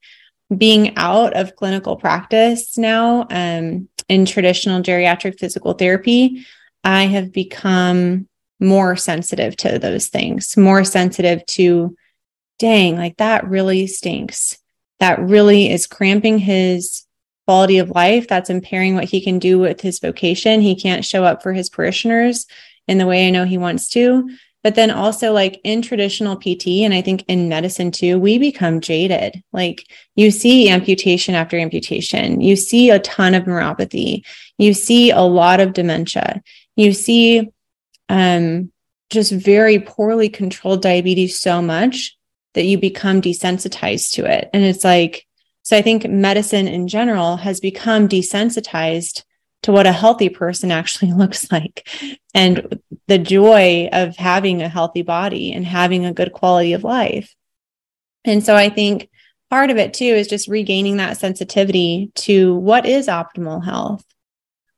S2: being out of clinical practice now um, in traditional geriatric physical therapy I have become more sensitive to those things, more sensitive to, dang, like that really stinks. That really is cramping his quality of life. That's impairing what he can do with his vocation. He can't show up for his parishioners in the way I know he wants to. But then also, like in traditional PT, and I think in medicine too, we become jaded. Like you see amputation after amputation, you see a ton of neuropathy, you see a lot of dementia, you see um, just very poorly controlled diabetes so much that you become desensitized to it. And it's like, so I think medicine in general has become desensitized to what a healthy person actually looks like and the joy of having a healthy body and having a good quality of life. And so I think part of it too is just regaining that sensitivity to what is optimal health,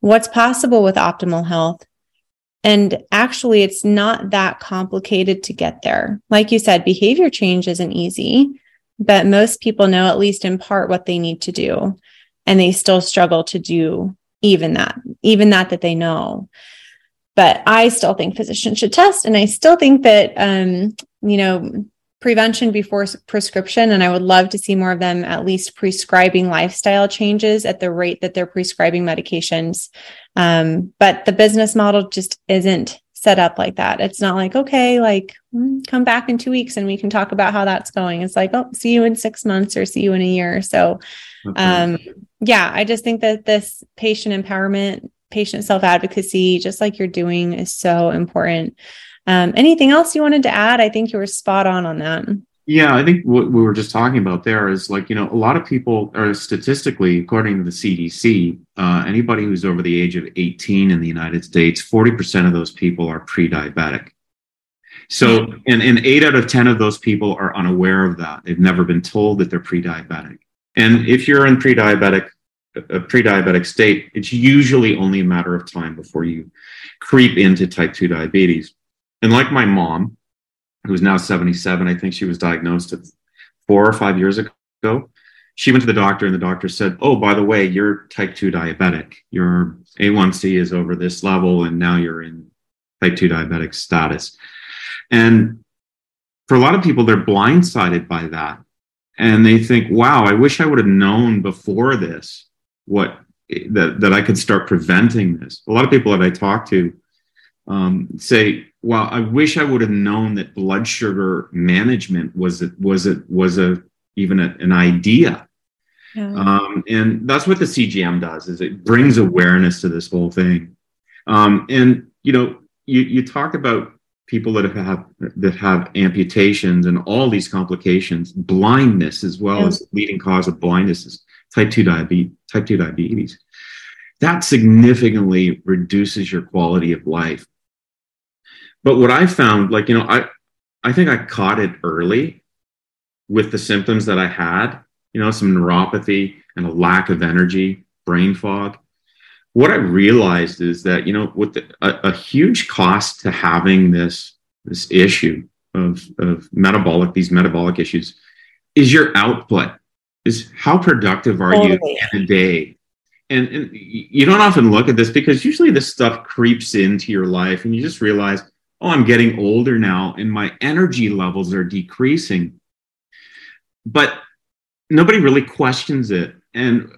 S2: what's possible with optimal health. And actually, it's not that complicated to get there. Like you said, behavior change isn't easy, but most people know, at least in part, what they need to do. And they still struggle to do even that, even that that they know. But I still think physicians should test, and I still think that um, you know prevention before prescription and i would love to see more of them at least prescribing lifestyle changes at the rate that they're prescribing medications. Um, but the business model just isn't set up like that. It's not like okay like mm, come back in two weeks and we can talk about how that's going. It's like oh see you in six months or see you in a year. So um, yeah, I just think that this patient empowerment, patient self advocacy, just like you're doing, is so important. Um, anything else you wanted to add? I think you were spot on on that.
S1: Yeah, I think what we were just talking about there is like, you know, a lot of people are statistically, according to the CDC, uh, anybody who's over the age of 18 in the United States, 40% of those people are pre diabetic. So, and, and eight out of 10 of those people are unaware of that. They've never been told that they're pre diabetic. And if you're in pre-diabetic, a pre-diabetic state, it's usually only a matter of time before you creep into type 2 diabetes. And like my mom, who's now 77, I think she was diagnosed four or five years ago. She went to the doctor, and the doctor said, Oh, by the way, you're type 2 diabetic. Your A1C is over this level, and now you're in type 2 diabetic status. And for a lot of people, they're blindsided by that and they think, wow, I wish I would have known before this what that, that I could start preventing this. A lot of people that I talk to um, say, well, I wish I would have known that blood sugar management was it was it was a even a, an idea. Yeah. Um, and that's what the CGM does is it brings awareness to this whole thing. Um, and you know, you you talk about people that have that have amputations and all these complications, blindness as well yeah. as leading cause of blindness is type 2 diabetes, type 2 diabetes. That significantly reduces your quality of life. But what I found, like, you know, I I think I caught it early with the symptoms that I had, you know, some neuropathy and a lack of energy, brain fog what I realized is that you know with the, a, a, huge cost to having this this issue of of metabolic these metabolic issues is your output is how productive are totally. you in a day and, and you don't often look at this because usually this stuff creeps into your life and you just realize oh i'm getting older now and my energy levels are decreasing. But nobody really questions it. And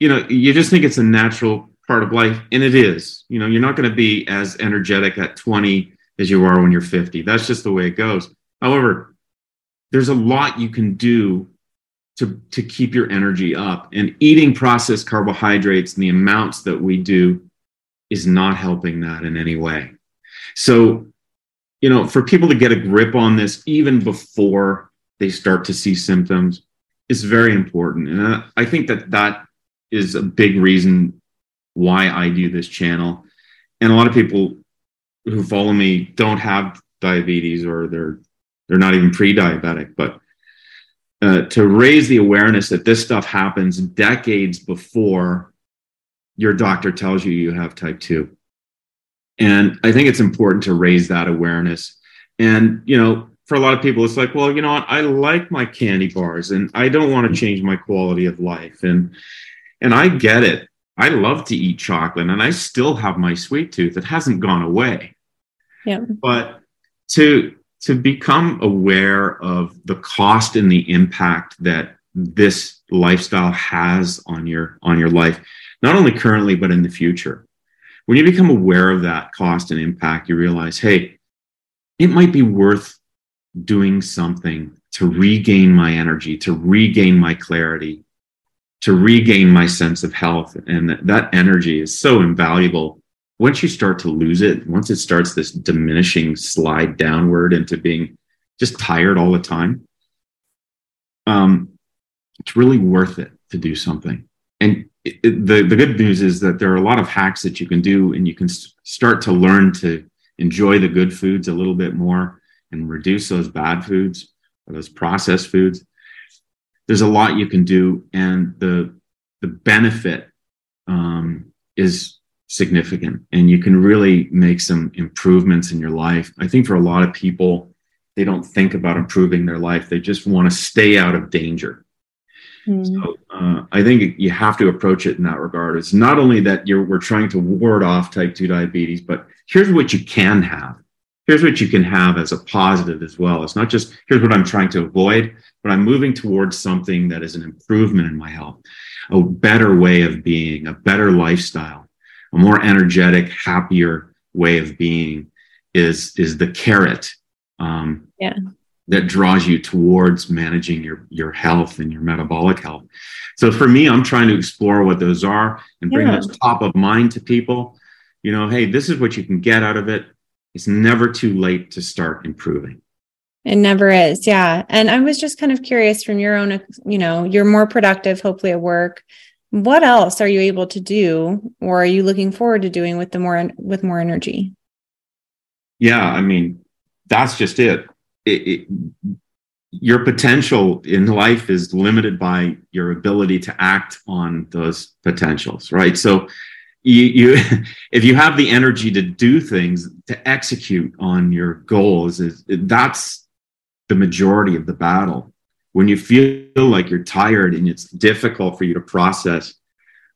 S1: you know you just think it's a natural part of life and it is. You know you're not going to be as energetic at 20 as you are when you're 50 that's just the way it goes. However there's a lot you can do to to keep your energy up and eating processed carbohydrates and the amounts that we do is not helping that in any way. So you know for people to get a grip on this even before they start to see symptoms is very important and I, think that that is a big reason why I do this channel. And a lot of people who follow me don't have diabetes or they're they're not even pre-diabetic, but uh, to raise the awareness that this stuff happens decades before your doctor tells you you have type 2 and i think it's important to raise that awareness and you know for a lot of people it's like well you know what i like my candy bars and i don't want to change my quality of life and and i get it I love to eat chocolate and I still have my sweet tooth. It hasn't gone away.
S2: Yeah.
S1: But to to become aware of the cost and the impact that this lifestyle has on your on your life, not only currently but in the future. When you become aware of that cost and impact, you realize, hey, it might be worth doing something to regain my energy, to regain my clarity, to regain my sense of health. And that, energy is so invaluable. Once you start to lose it, once it starts this diminishing slide downward into being just tired all the time, um, it's really worth it to do something. And it, the, the good news is that there are a lot of hacks that you can do, and you can start to learn to enjoy the good foods a little bit more and reduce those bad foods or those processed foods there's a lot you can do, and the the benefit um, is significant, and you can really make some improvements in your life. I think for a lot of people, they don't think about improving their life; they just want to stay out of danger. Mm. So uh, I think you have to approach it in that regard. It's not only that you're we're trying to ward off type two diabetes, but here's what you can have here's what you can have as a positive as well. It's not just here's what I'm trying to avoid, but I'm moving towards something that is an improvement in my health, a better way of being, a better lifestyle, a more energetic, happier way of being is is the carrot. Um,
S2: yeah.
S1: That draws you towards managing your your health and your metabolic health. So for me, I'm trying to explore what those are and bring yeah. those top of mind to people. You know, hey, this is what you can get out of it it's never too late to start improving.
S2: It never is. Yeah. And I was just kind of curious from your own, you know, you're more productive, hopefully at work. What else are you able to do or are you looking forward to doing with the more with more energy?
S1: Yeah, I mean, that's just it. It, it your potential in life is limited by your ability to act on those potentials, right? So you, you if you have the energy to do things to execute on your goals is that's the majority of the battle when you feel like you're tired and it's difficult for you to process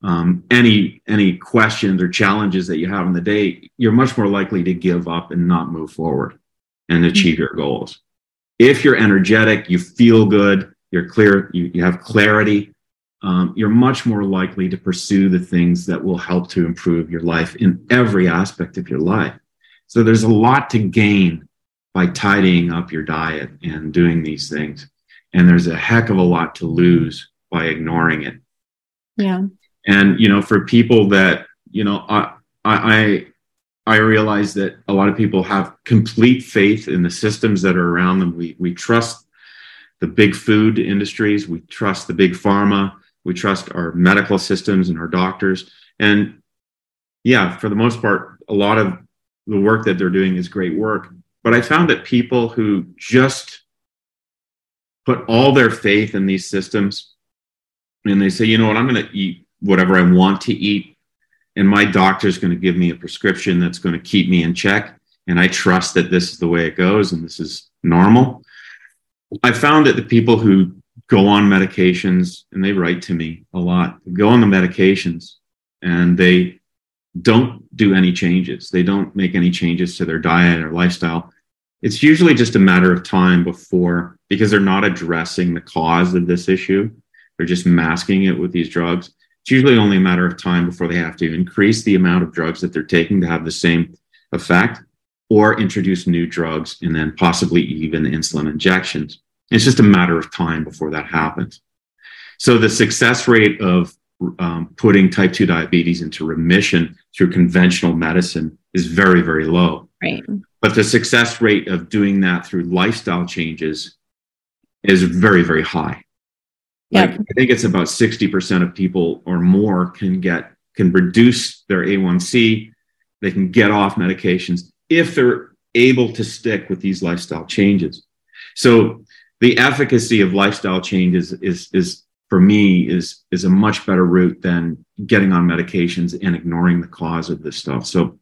S1: um, any any questions or challenges that you have in the day you're much more likely to give up and not move forward and achieve your goals if you're energetic you feel good you're clear you, you have clarity um, you're much more likely to pursue the things that will help to improve your life in every aspect of your life. So there's a lot to gain by tidying up your diet and doing these things. And there's a heck of a lot to lose by ignoring it.
S2: Yeah.
S1: And, you know, for people that, you know, I, I, I realize that a lot of people have complete faith in the systems that are around them. We, we trust the big food industries. We trust the big pharma we trust our medical systems and our doctors. And yeah, for the most part, a lot of the work that they're doing is great work. But I found that people who just put all their faith in these systems and they say, you know what, I'm going to eat whatever I want to eat. And my doctor's going to give me a prescription that's going to keep me in check. And I trust that this is the way it goes and this is normal. I found that the people who go on medications and they write to me a lot go on the medications and they don't do any changes they don't make any changes to their diet or lifestyle it's usually just a matter of time before because they're not addressing the cause of this issue they're just masking it with these drugs it's usually only a matter of time before they have to increase the amount of drugs that they're taking to have the same effect or introduce new drugs and then possibly even insulin injections it's just a matter of time before that happens. So the success rate of um, putting type 2 diabetes into remission through conventional medicine is very, very low.
S2: Right.
S1: But the success rate of doing that through lifestyle changes is very, very high. Like, I think it's about 60% of people or more can get can reduce their A1C. They can get off medications if they're able to stick with these lifestyle changes. So the efficacy of lifestyle changes is is for me is is a much better route than getting on medications and ignoring the cause of this stuff. So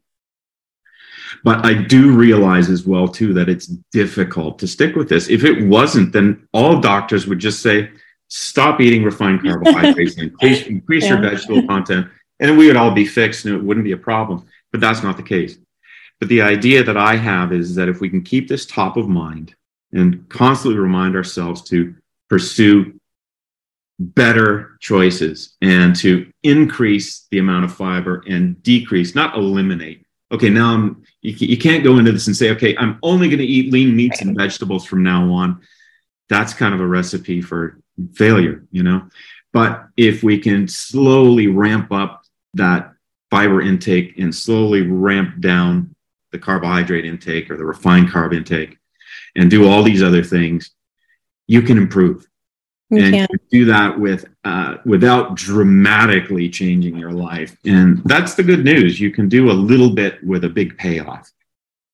S1: but I do realize as well too that it's difficult to stick with this. If it wasn't, then all doctors would just say, stop eating refined carbohydrates and increase, increase yeah. your vegetable content and we would all be fixed and it wouldn't be a problem. But that's not the case. But the idea that I have is that if we can keep this top of mind and constantly remind ourselves to pursue better choices and to increase the amount of fiber and decrease, not eliminate. Okay, now I'm, you, you can't go into this and say, okay, I'm only going to eat lean meats and vegetables from now on. That's kind of a recipe for failure, you know? But if we can slowly ramp up that fiber intake and slowly ramp down the carbohydrate intake or the refined carb intake and do all these other things, you can improve. You and can. do that with uh, without dramatically changing your life. And that's the good news. You can do a little bit with a big payoff.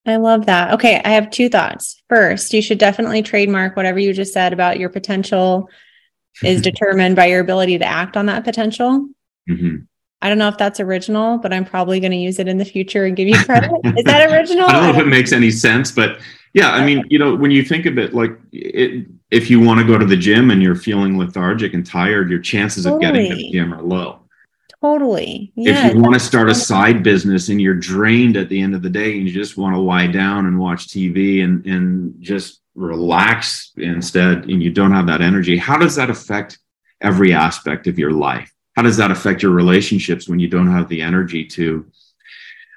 S2: I love that. Okay, I have two thoughts. First, you should definitely trademark whatever you just said about your potential is determined by your ability to act on that potential. Mm-hmm. I don't know if that's original, but I'm probably going to use it in the future and give you credit. Is that original?
S1: I don't know if it makes any sense, but yeah, I mean, you know, when you think of it, like it, if you want to go to the gym and you're feeling lethargic and tired, your chances totally. of getting to the gym are low.
S2: Totally.
S1: Yeah, if you want to start a side business and you're drained at the end of the day and you just want to lie down and watch TV and, and just relax instead and you don't have that energy, how does that affect every aspect of your life? How does that affect your relationships when you don't have the energy to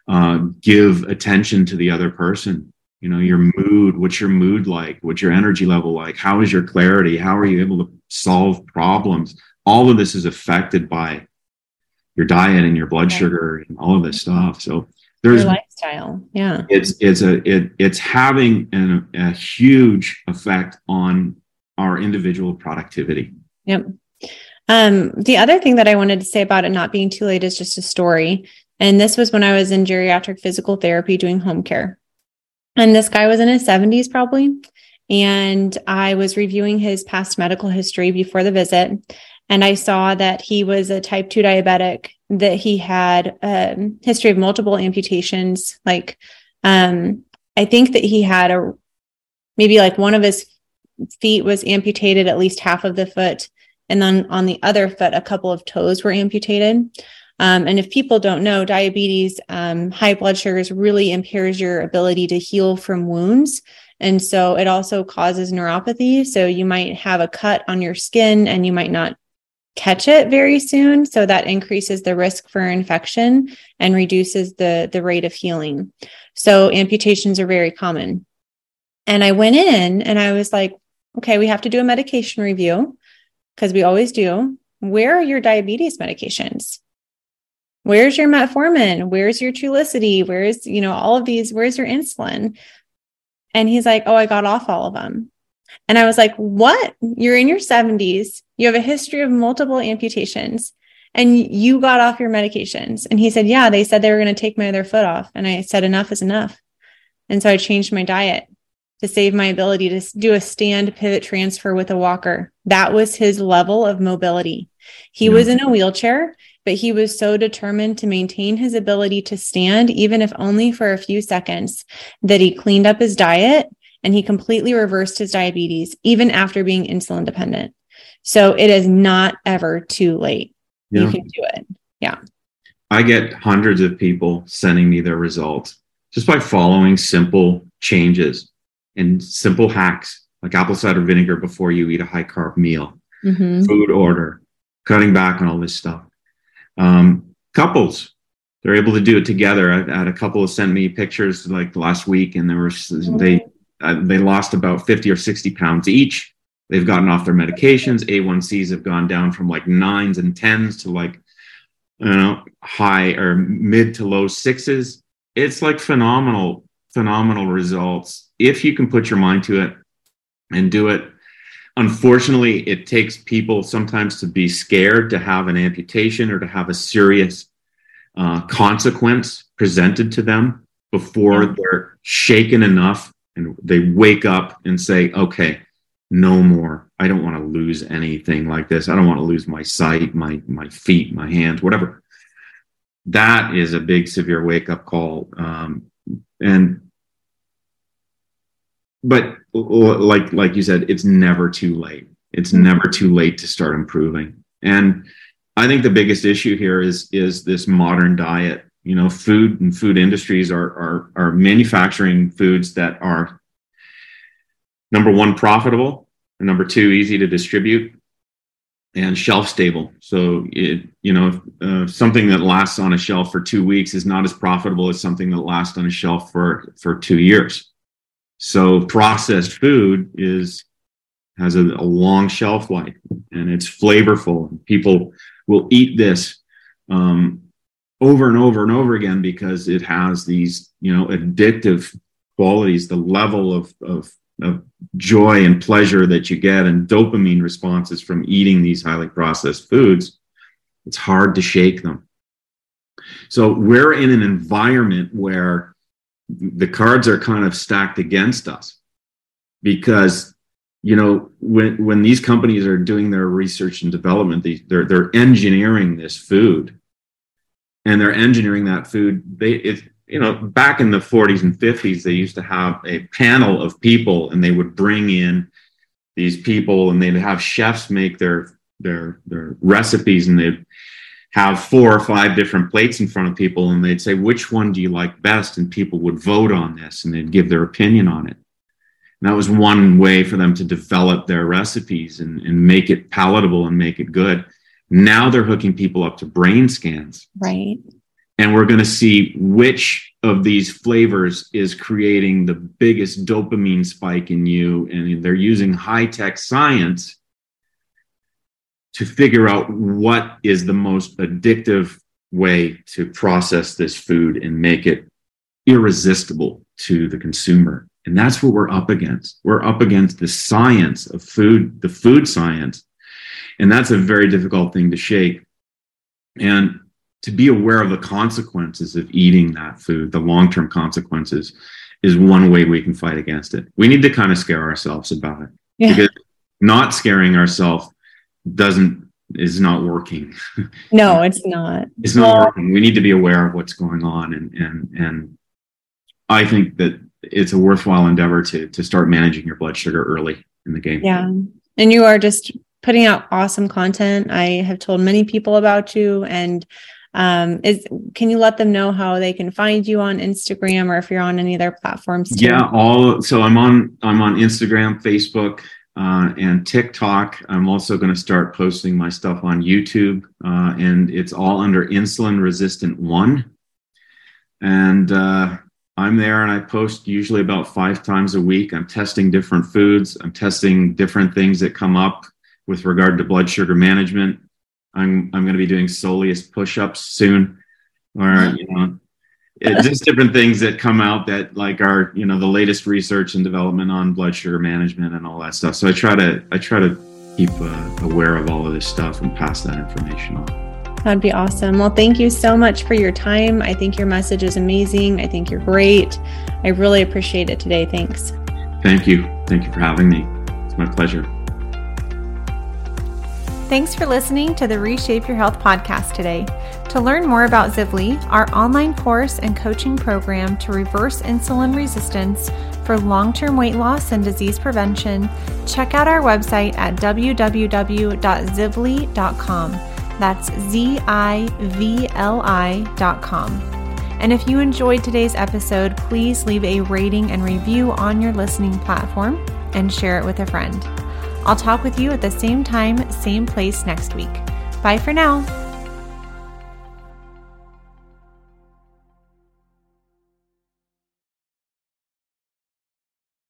S1: uh, give attention to the other person? You know, your mood, what's your mood like? What's your energy level like? How is your clarity? How are you able to solve problems? All of this is affected by your diet and your blood sugar and all of this stuff. So
S2: there's your lifestyle. Yeah.
S1: It's it's a it it's having an, a huge effect on our individual productivity.
S2: Yep. Um, the other thing that I wanted to say about it not being too late is just a story. And this was when I was in geriatric physical therapy doing home care. And this guy was in his 70s probably. And I was reviewing his past medical history before the visit and I saw that he was a type 2 diabetic, that he had a um, history of multiple amputations. Like, um, I think that he had a maybe like one of his feet was amputated, at least half of the foot. And then on the other foot, a couple of toes were amputated. Um, and if people don't know, diabetes, um, high blood sugars really impairs your ability to heal from wounds. And so it also causes neuropathy. So you might have a cut on your skin and you might not catch it very soon. So that increases the risk for infection and reduces the the rate of healing. So amputations are very common. And i went in and i was like okay we have to do a medication review because we always do. Where are your diabetes medications? Where's your metformin? Where's your trulicity? Where's you know all of these where's your insulin? And he's like oh i got off all of them and I was like, What? You're in your 70s. You have a history of multiple amputations and you got off your medications. And he said, Yeah, they said they were going to take my other foot off. And I said, Enough is enough. And so I changed my diet to save my ability to do a stand pivot transfer with a walker. That was his level of mobility. He yeah. was in a wheelchair, but he was so determined to maintain his ability to stand, even if only for a few seconds, that he cleaned up his diet and he completely reversed his diabetes even after being insulin dependent. So it is not ever too late. Yeah. You can do it. Yeah.
S1: I get hundreds of people sending me their results just by following simple changes and simple hacks like apple cider vinegar before you eat a high carb meal, mm-hmm. food order, cutting back on all this stuff. Um, couples, they're able to do it together. I had a couple of sent me pictures like last week, and there were mm-hmm. they uh, they lost about 50 or 60 pounds each. They've gotten off their medications. A1Cs have gone down from like nines and tens to like, you know, high or mid to low sixes. It's like phenomenal, phenomenal results if you can put your mind to it and do it. Unfortunately, it takes people sometimes to be scared to have an amputation or to have a serious uh, consequence presented to them before they're shaken enough and they wake up and say, okay, no more. I don't want to lose anything like this. I don't want to lose my sight, my my feet, my hands, whatever. That is a big severe wake up call. Um, and but like like you said, it's never too late. It's never too late to start improving. And I think the biggest issue here is is this modern diet. You know, food and food industries are are are manufacturing foods that are number one profitable, and number two easy to distribute, and shelf stable. So it you know uh, something that lasts on a shelf for two weeks is not as profitable as something that lasts on a shelf for for two years. So processed food is has a, a long shelf life and it's flavorful. People will eat this um, over and over and over again because it has these, you know, addictive qualities. The level of, of, of joy and pleasure that you get and dopamine responses from eating these highly processed foods, it's hard to shake them. So we're in an environment where the cards are kind of stacked against us because you know when when these companies are doing their research and development they, they're they're engineering this food and they're engineering that food they it you know back in the 40s and 50s they used to have a panel of people and they would bring in these people and they'd have chefs make their their their recipes and they'd have four or five different plates in front of people and they'd say which one do you like best and people would vote on this and they'd give their opinion on it and that was one way for them to develop their recipes and, and make it palatable and make it good. Now they're hooking people up to brain scans.
S2: Right.
S1: And we're going to see which of these flavors is creating the biggest dopamine spike in you. And they're using high tech science to figure out what is the most addictive way to process this food and make it irresistible to the consumer. And that's what we're up against. We're up against the science of food, the food science. And that's a very difficult thing to shake. And to be aware of the consequences of eating that food, the long term consequences, is one way we can fight against it. We need to kind of scare ourselves about it. Yeah. Because not scaring ourselves doesn't is not working.
S2: No, it's not.
S1: it's not well, working. We need to be aware of what's going on and and and I think that it's a worthwhile endeavor to to start managing your blood sugar early in the game.
S2: Yeah. And you are just putting out awesome content. I have told many people about you and um is can you let them know how they can find you on Instagram or if you're on any other platforms
S1: too? Yeah, all so I'm on I'm on Instagram, Facebook, uh, and TikTok. I'm also going to start posting my stuff on YouTube, uh, and it's all under insulin resistant one. And uh, I'm there and I post usually about five times a week. I'm testing different foods. I'm testing different things that come up with regard to blood sugar management. I'm I'm going to be doing Soleus push-ups soon, or you know, it, just different things that come out that like are you know the latest research and development on blood sugar management and all that stuff. So I try to I try to keep uh, aware of all of this stuff and pass that information on.
S2: That'd be awesome. Well, thank you so much for your time. I think your message is amazing. I think you're great. I really appreciate it today. Thanks.
S1: Thank you. Thank you for having me. It's my pleasure.
S2: Thanks for listening to the Reshape Your Health podcast today. To learn more about Zivli, our online course and coaching program to reverse insulin resistance for long term weight loss and disease prevention, check out our website at www.zivli.com. That's Z-I-V-L-I dot com. And if you enjoyed today's episode, please leave a rating and review on your listening platform and share it with a friend. I'll talk with you at the same time, same place next week. Bye for now.